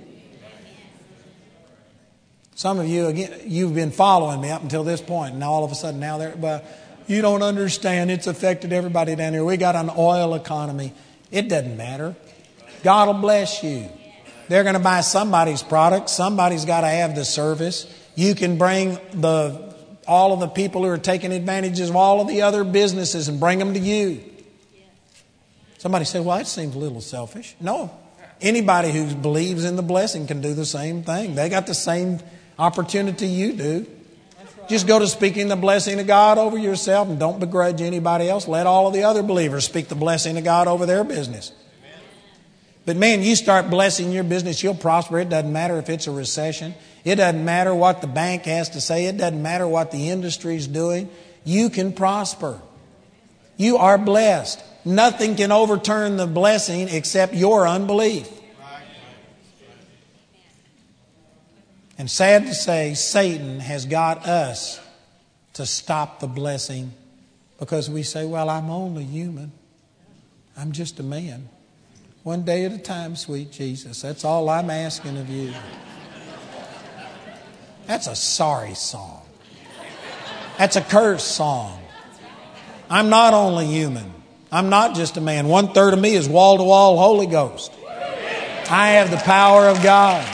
Some of you, again, you've been following me up until this point, and all of a sudden now they're, well, you don't understand. It's affected everybody down here. We got an oil economy. It doesn't matter. God will bless you. They're going to buy somebody's product. Somebody's got to have the service. You can bring the all of the people who are taking advantages of all of the other businesses and bring them to you. Somebody said, "Well, that seems a little selfish." No. Anybody who believes in the blessing can do the same thing. They got the same opportunity you do. Just go to speaking the blessing of God over yourself and don't begrudge anybody else. Let all of the other believers speak the blessing of God over their business. But man, you start blessing your business, you'll prosper. It doesn't matter if it's a recession. It doesn't matter what the bank has to say. It doesn't matter what the industry is doing. You can prosper. You are blessed. Nothing can overturn the blessing except your unbelief. And sad to say, Satan has got us to stop the blessing because we say, Well, I'm only human. I'm just a man. One day at a time, sweet Jesus. That's all I'm asking of you. That's a sorry song. That's a curse song. I'm not only human. I'm not just a man. One third of me is wall to wall Holy Ghost. I have the power of God.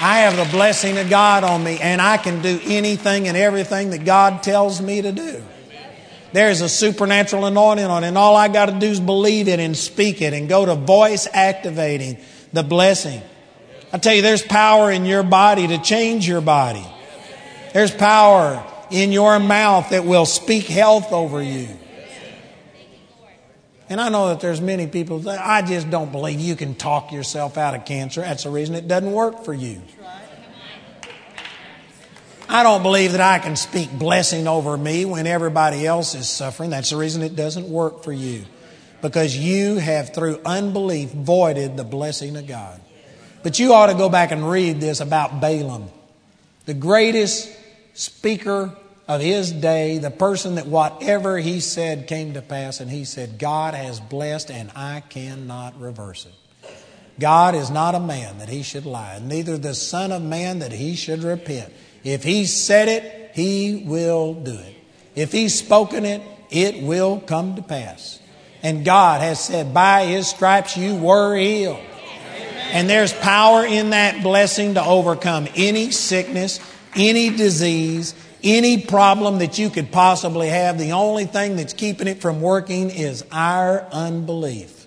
I have the blessing of God on me, and I can do anything and everything that God tells me to do. There's a supernatural anointing on it, and all I got to do is believe it and speak it and go to voice activating the blessing. I tell you, there's power in your body to change your body. There's power in your mouth that will speak health over you. And I know that there's many people that I just don't believe you can talk yourself out of cancer. That's the reason it doesn't work for you. I don't believe that I can speak blessing over me when everybody else is suffering. That's the reason it doesn't work for you. Because you have, through unbelief, voided the blessing of God. But you ought to go back and read this about Balaam, the greatest speaker of his day, the person that whatever he said came to pass, and he said, God has blessed and I cannot reverse it. God is not a man that he should lie, neither the Son of Man that he should repent. If He said it, He will do it. If He's spoken it, it will come to pass. And God has said, By His stripes you were healed. And there's power in that blessing to overcome any sickness, any disease, any problem that you could possibly have. The only thing that's keeping it from working is our unbelief.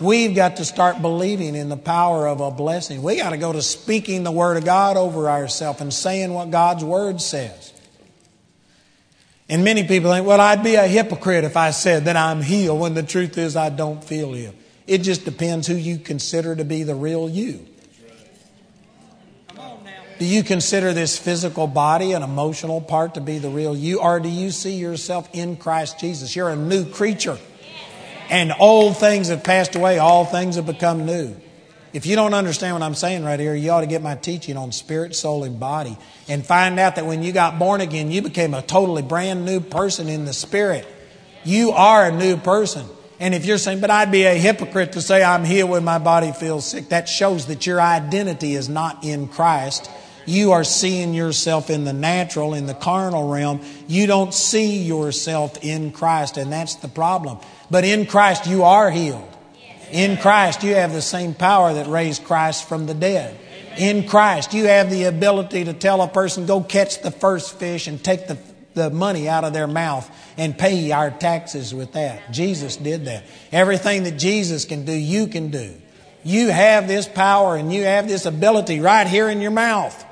We've got to start believing in the power of a blessing. We got to go to speaking the Word of God over ourselves and saying what God's Word says. And many people think, well, I'd be a hypocrite if I said that I'm healed when the truth is I don't feel healed. It just depends who you consider to be the real you. Do you consider this physical body and emotional part to be the real you, or do you see yourself in Christ Jesus? You're a new creature and old things have passed away, all things have become new. If you don't understand what I'm saying right here, you ought to get my teaching on spirit, soul, and body and find out that when you got born again, you became a totally brand new person in the spirit. You are a new person. And if you're saying, but I'd be a hypocrite to say I'm healed when my body feels sick, that shows that your identity is not in Christ. You are seeing yourself in the natural, in the carnal realm. You don't see yourself in Christ, and that's the problem. But in Christ, you are healed. In Christ, you have the same power that raised Christ from the dead. In Christ, you have the ability to tell a person, go catch the first fish and take the, the money out of their mouth and pay our taxes with that. Jesus did that. Everything that Jesus can do, you can do. You have this power and you have this ability right here in your mouth.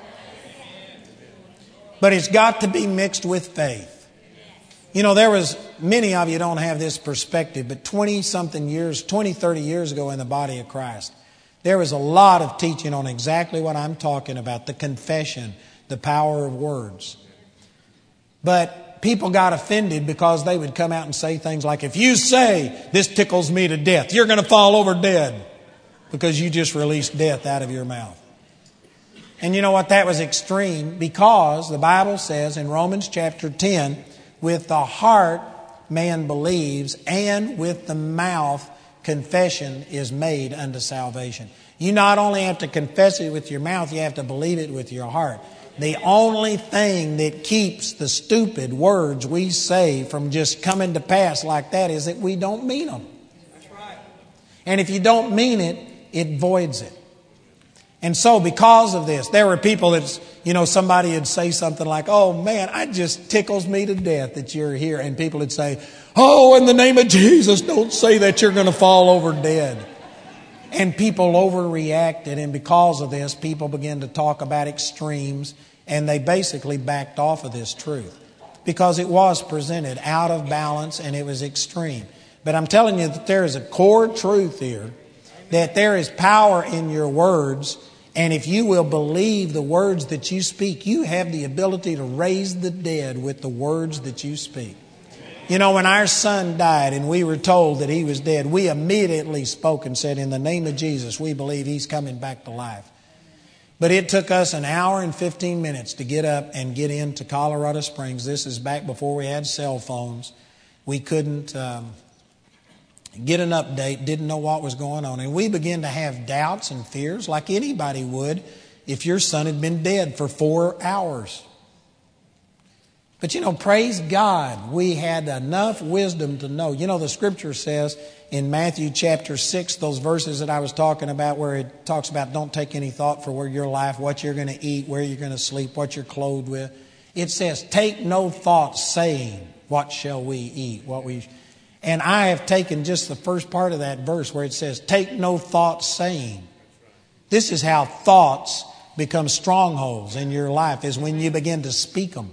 But it's got to be mixed with faith. You know, there was, many of you don't have this perspective, but 20 something years, 20, 30 years ago in the body of Christ, there was a lot of teaching on exactly what I'm talking about the confession, the power of words. But people got offended because they would come out and say things like, if you say, this tickles me to death, you're going to fall over dead because you just released death out of your mouth. And you know what? That was extreme because the Bible says in Romans chapter 10, with the heart man believes, and with the mouth confession is made unto salvation. You not only have to confess it with your mouth, you have to believe it with your heart. The only thing that keeps the stupid words we say from just coming to pass like that is that we don't mean them. Right. And if you don't mean it, it voids it. And so, because of this, there were people that, you know, somebody would say something like, Oh man, it just tickles me to death that you're here. And people would say, Oh, in the name of Jesus, don't say that you're going to fall over dead. And people overreacted. And because of this, people began to talk about extremes. And they basically backed off of this truth because it was presented out of balance and it was extreme. But I'm telling you that there is a core truth here that there is power in your words and if you will believe the words that you speak, you have the ability to raise the dead with the words that you speak. You know, when our son died and we were told that he was dead, we immediately spoke and said, In the name of Jesus, we believe he's coming back to life. But it took us an hour and 15 minutes to get up and get into Colorado Springs. This is back before we had cell phones. We couldn't. Um, get an update, didn't know what was going on. And we began to have doubts and fears like anybody would if your son had been dead for four hours. But you know, praise God, we had enough wisdom to know. You know, the scripture says in Matthew chapter 6, those verses that I was talking about, where it talks about don't take any thought for where your life, what you're going to eat, where you're going to sleep, what you're clothed with. It says, take no thought saying, what shall we eat, what we and I have taken just the first part of that verse where it says, Take no thought saying. This is how thoughts become strongholds in your life, is when you begin to speak them.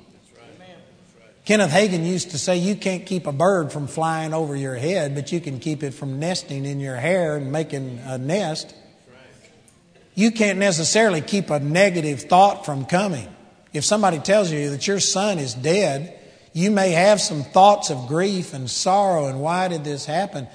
Kenneth Hagin used to say, You can't keep a bird from flying over your head, but you can keep it from nesting in your hair and making a nest. You can't necessarily keep a negative thought from coming. If somebody tells you that your son is dead, you may have some thoughts of grief and sorrow and why did this happen,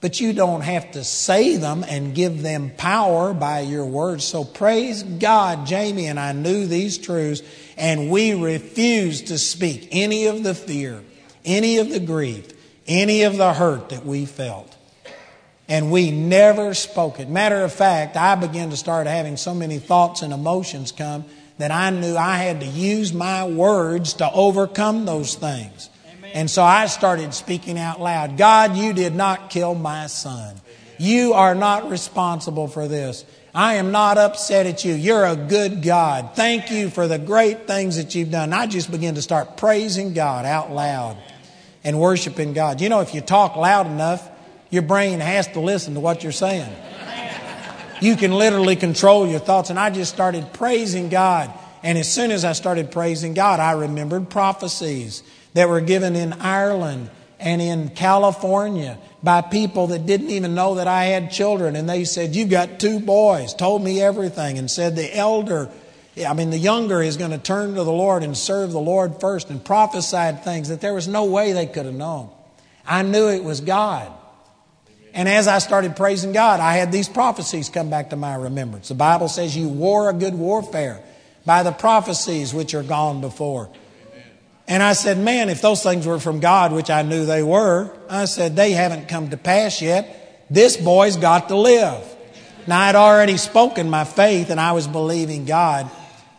but you don't have to say them and give them power by your words. So praise God, Jamie and I knew these truths, and we refused to speak any of the fear, any of the grief, any of the hurt that we felt. And we never spoke it. Matter of fact, I began to start having so many thoughts and emotions come that I knew I had to use my words to overcome those things. Amen. And so I started speaking out loud God, you did not kill my son. You are not responsible for this. I am not upset at you. You're a good God. Thank you for the great things that you've done. I just began to start praising God out loud and worshiping God. You know, if you talk loud enough, your brain has to listen to what you're saying. You can literally control your thoughts. And I just started praising God. And as soon as I started praising God, I remembered prophecies that were given in Ireland and in California by people that didn't even know that I had children. And they said, You've got two boys, told me everything, and said the elder, I mean, the younger is going to turn to the Lord and serve the Lord first, and prophesied things that there was no way they could have known. I knew it was God. And as I started praising God, I had these prophecies come back to my remembrance. The Bible says, You war a good warfare by the prophecies which are gone before. And I said, Man, if those things were from God, which I knew they were, I said, They haven't come to pass yet. This boy's got to live. Now, I'd already spoken my faith and I was believing God.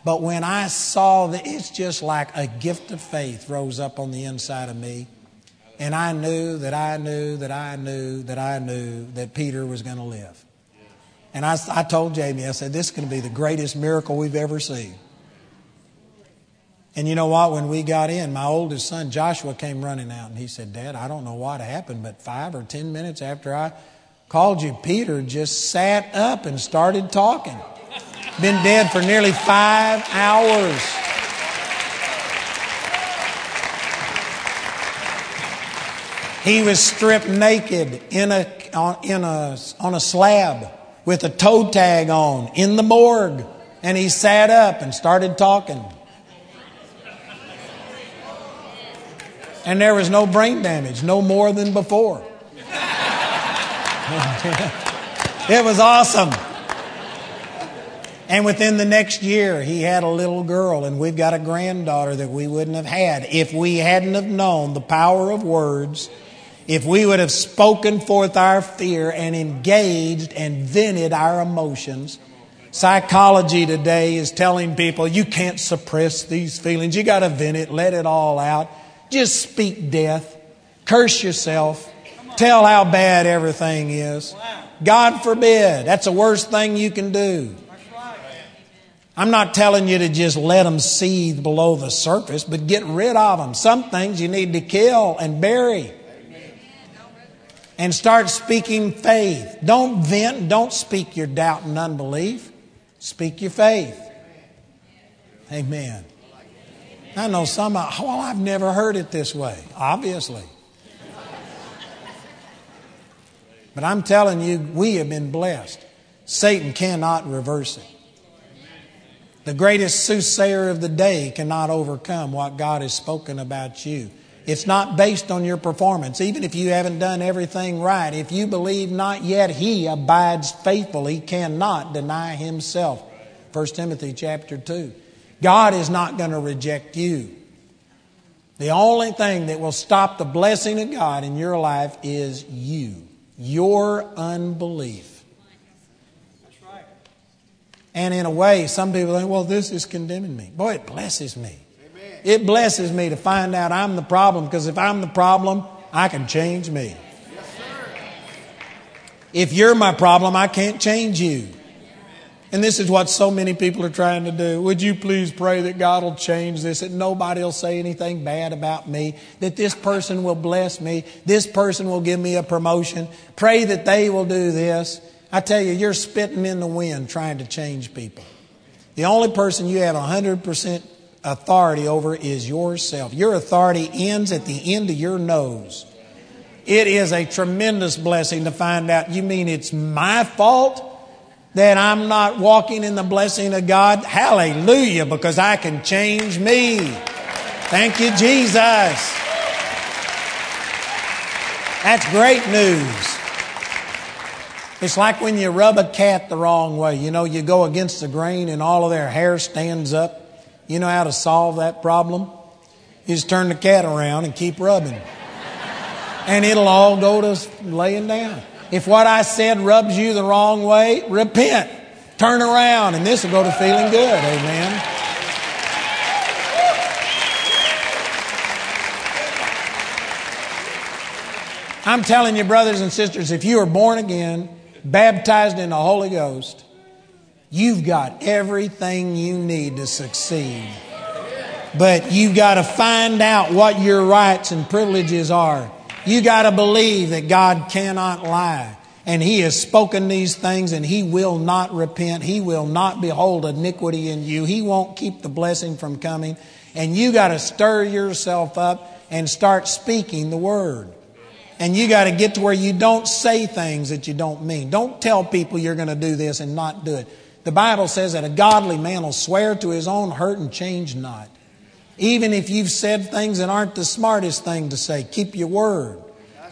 But when I saw that, it's just like a gift of faith rose up on the inside of me. And I knew that I knew that I knew that I knew that Peter was going to live. And I, I told Jamie, I said, this is going to be the greatest miracle we've ever seen. And you know what? When we got in, my oldest son, Joshua, came running out and he said, Dad, I don't know what happened, but five or ten minutes after I called you, Peter just sat up and started talking. Been dead for nearly five hours. He was stripped naked in a, in a, on a slab with a toe tag on in the morgue. And he sat up and started talking. And there was no brain damage, no more than before. it was awesome. And within the next year, he had a little girl, and we've got a granddaughter that we wouldn't have had if we hadn't have known the power of words, if we would have spoken forth our fear and engaged and vented our emotions. Psychology today is telling people you can't suppress these feelings. You got to vent it, let it all out. Just speak death, curse yourself, tell how bad everything is. God forbid. That's the worst thing you can do. I'm not telling you to just let them seethe below the surface, but get rid of them. Some things you need to kill and bury. And start speaking faith. Don't vent, don't speak your doubt and unbelief. Speak your faith. Amen. I know some, well, I've never heard it this way, obviously. But I'm telling you, we have been blessed. Satan cannot reverse it. The greatest soothsayer of the day cannot overcome what God has spoken about you. It's not based on your performance. Even if you haven't done everything right, if you believe not yet, he abides faithful. He cannot deny himself. 1 Timothy chapter 2. God is not going to reject you. The only thing that will stop the blessing of God in your life is you, your unbelief. And in a way, some people think, well, this is condemning me. Boy, it blesses me. It blesses me to find out I'm the problem because if I'm the problem, I can change me. If you're my problem, I can't change you. And this is what so many people are trying to do. Would you please pray that God will change this, that nobody will say anything bad about me, that this person will bless me, this person will give me a promotion. Pray that they will do this. I tell you, you're spitting in the wind trying to change people. The only person you have 100% authority over is yourself. Your authority ends at the end of your nose. It is a tremendous blessing to find out you mean it's my fault that I'm not walking in the blessing of God? Hallelujah, because I can change me. Thank you, Jesus. That's great news. It's like when you rub a cat the wrong way. You know, you go against the grain and all of their hair stands up. You know how to solve that problem? You just turn the cat around and keep rubbing. And it'll all go to laying down. If what I said rubs you the wrong way, repent. Turn around, and this will go to feeling good. Amen. I'm telling you, brothers and sisters, if you are born again, baptized in the Holy Ghost, you've got everything you need to succeed. But you've got to find out what your rights and privileges are. You've got to believe that God cannot lie. And He has spoken these things and He will not repent. He will not behold iniquity in you. He won't keep the blessing from coming. And you've got to stir yourself up and start speaking the word. And you got to get to where you don't say things that you don't mean. Don't tell people you're going to do this and not do it. The Bible says that a godly man will swear to his own hurt and change not. Even if you've said things that aren't the smartest thing to say, keep your word.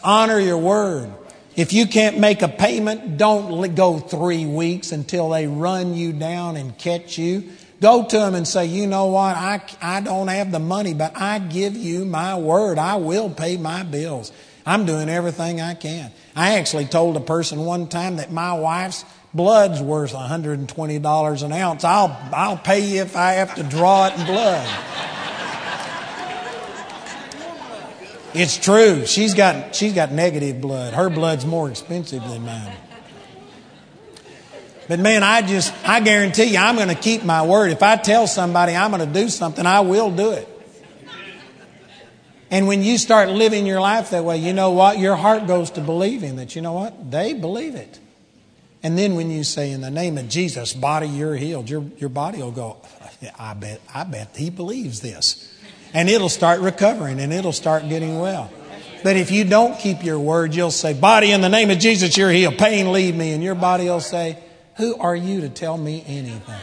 Honor your word. If you can't make a payment, don't go three weeks until they run you down and catch you. Go to them and say, you know what, I, I don't have the money, but I give you my word. I will pay my bills. I'm doing everything I can. I actually told a person one time that my wife's blood's worth $120 an ounce. I'll, I'll pay you if I have to draw it in blood. It's true. She's got, she's got negative blood. Her blood's more expensive than mine. But man, I just, I guarantee you, I'm going to keep my word. If I tell somebody I'm going to do something, I will do it. And when you start living your life that way, you know what? Your heart goes to believing that, you know what? They believe it. And then when you say, in the name of Jesus, body, you're healed, your, your body will go, I bet, I bet he believes this. And it'll start recovering and it'll start getting well. But if you don't keep your word, you'll say, Body, in the name of Jesus, you're healed. Pain, leave me. And your body will say, Who are you to tell me anything?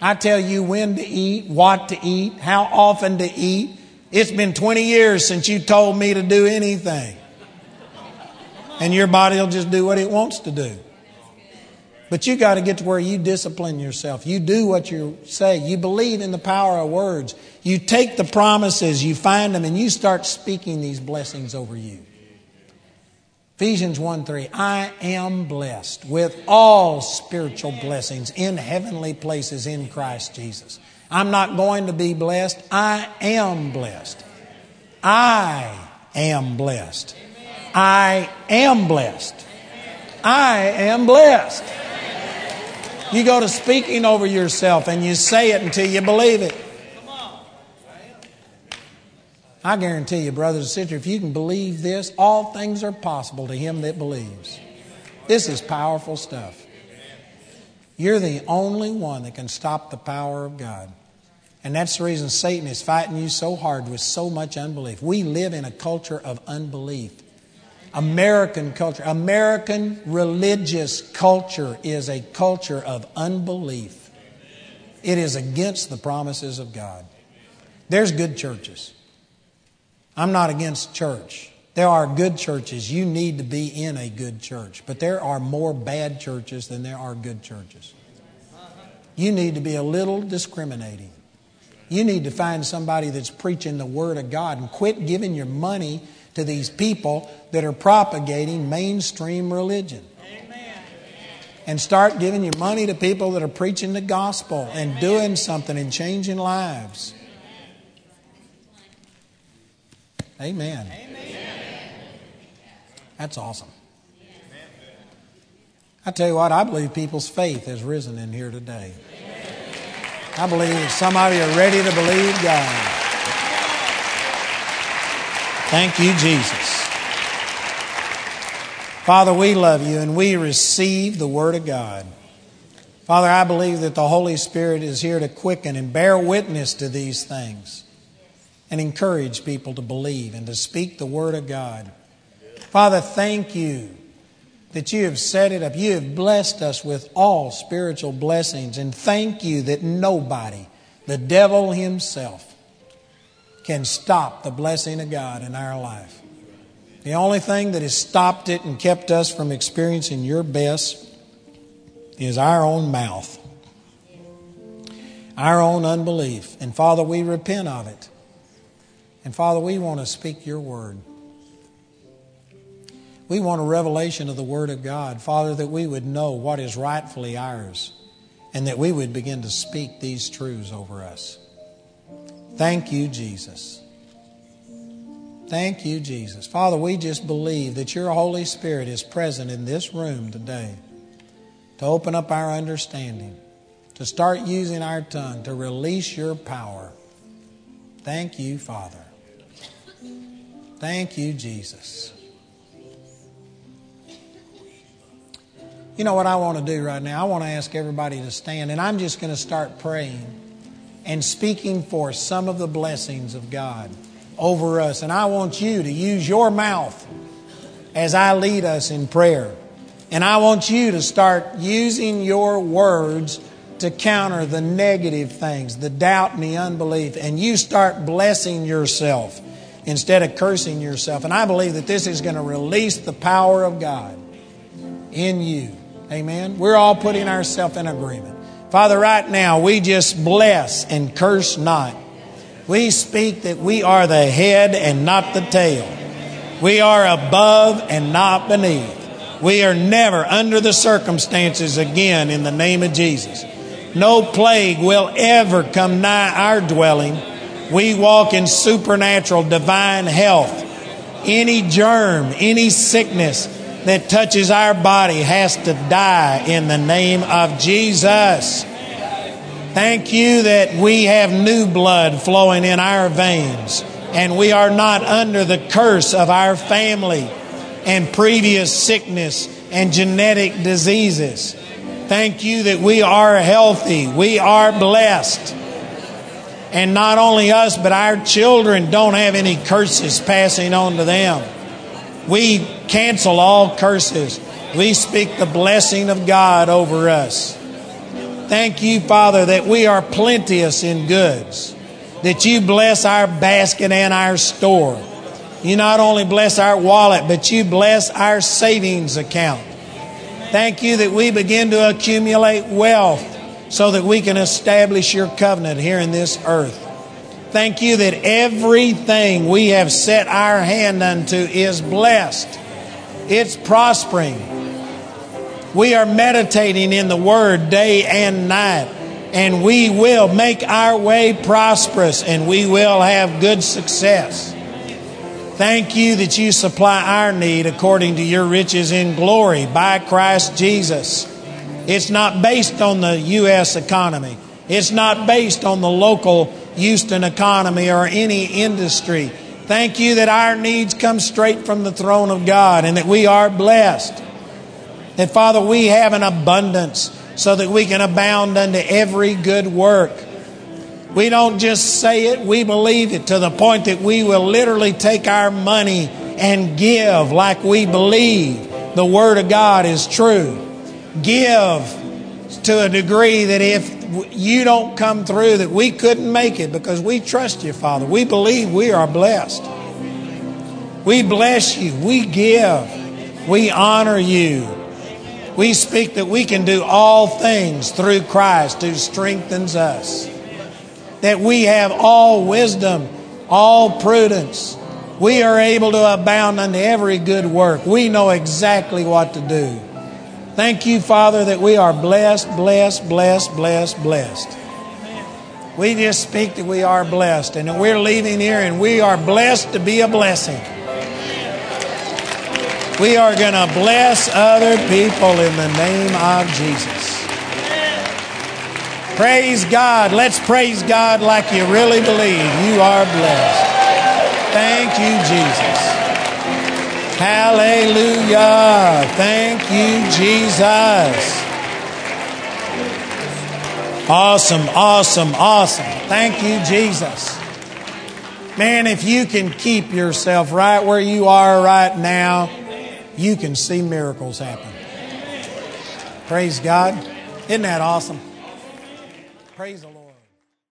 I tell you when to eat, what to eat, how often to eat. It's been 20 years since you told me to do anything. And your body will just do what it wants to do. But you got to get to where you discipline yourself. You do what you say. You believe in the power of words. You take the promises, you find them, and you start speaking these blessings over you. Ephesians 1 3, I am blessed with all spiritual blessings in heavenly places in Christ Jesus. I'm not going to be blessed, I am blessed. I am blessed. I am blessed. I am blessed. You go to speaking over yourself and you say it until you believe it. I guarantee you, brothers and sisters, if you can believe this, all things are possible to him that believes. This is powerful stuff. You're the only one that can stop the power of God. And that's the reason Satan is fighting you so hard with so much unbelief. We live in a culture of unbelief. American culture, American religious culture is a culture of unbelief. It is against the promises of God. There's good churches. I'm not against church. There are good churches. You need to be in a good church. But there are more bad churches than there are good churches. You need to be a little discriminating. You need to find somebody that's preaching the Word of God and quit giving your money to these people that are propagating mainstream religion. And start giving your money to people that are preaching the gospel and doing something and changing lives. Amen. Amen. That's awesome. I tell you what, I believe people's faith has risen in here today. I believe somebody are ready to believe God. Thank you, Jesus. Father, we love you and we receive the Word of God. Father, I believe that the Holy Spirit is here to quicken and bear witness to these things and encourage people to believe and to speak the Word of God. Father, thank you that you have set it up. You have blessed us with all spiritual blessings, and thank you that nobody, the devil himself, can stop the blessing of God in our life. The only thing that has stopped it and kept us from experiencing your best is our own mouth, our own unbelief. And Father, we repent of it. And Father, we want to speak your word. We want a revelation of the Word of God, Father, that we would know what is rightfully ours and that we would begin to speak these truths over us. Thank you, Jesus. Thank you, Jesus. Father, we just believe that your Holy Spirit is present in this room today to open up our understanding, to start using our tongue, to release your power. Thank you, Father. Thank you, Jesus. You know what I want to do right now? I want to ask everybody to stand, and I'm just going to start praying and speaking for some of the blessings of God over us. And I want you to use your mouth as I lead us in prayer. And I want you to start using your words to counter the negative things, the doubt and the unbelief. And you start blessing yourself instead of cursing yourself. And I believe that this is going to release the power of God in you. Amen. We're all putting ourselves in agreement. Father, right now, we just bless and curse not. We speak that we are the head and not the tail. We are above and not beneath. We are never under the circumstances again in the name of Jesus. No plague will ever come nigh our dwelling we walk in supernatural divine health. Any germ, any sickness that touches our body has to die in the name of Jesus. Thank you that we have new blood flowing in our veins and we are not under the curse of our family and previous sickness and genetic diseases. Thank you that we are healthy. We are blessed. And not only us, but our children don't have any curses passing on to them. We cancel all curses. We speak the blessing of God over us. Thank you, Father, that we are plenteous in goods, that you bless our basket and our store. You not only bless our wallet, but you bless our savings account. Thank you that we begin to accumulate wealth so that we can establish your covenant here in this earth. Thank you that everything we have set our hand unto is blessed. It's prospering. We are meditating in the Word day and night, and we will make our way prosperous and we will have good success. Thank you that you supply our need according to your riches in glory by Christ Jesus. It's not based on the U.S. economy. It's not based on the local Houston economy or any industry. Thank you that our needs come straight from the throne of God and that we are blessed. That, Father, we have an abundance so that we can abound unto every good work. We don't just say it, we believe it to the point that we will literally take our money and give like we believe the Word of God is true. Give to a degree that if you don't come through, that we couldn't make it because we trust you, Father. We believe we are blessed. We bless you. We give. We honor you. We speak that we can do all things through Christ who strengthens us that we have all wisdom, all prudence. We are able to abound unto every good work. We know exactly what to do. Thank you, Father, that we are blessed, blessed, blessed, blessed, blessed. We just speak that we are blessed and that we're leaving here and we are blessed to be a blessing. We are going to bless other people in the name of Jesus. Praise God. Let's praise God like you really believe you are blessed. Thank you, Jesus. Hallelujah. Thank you, Jesus. Awesome, awesome, awesome. Thank you, Jesus. Man, if you can keep yourself right where you are right now, you can see miracles happen. Praise God. Isn't that awesome? Praise the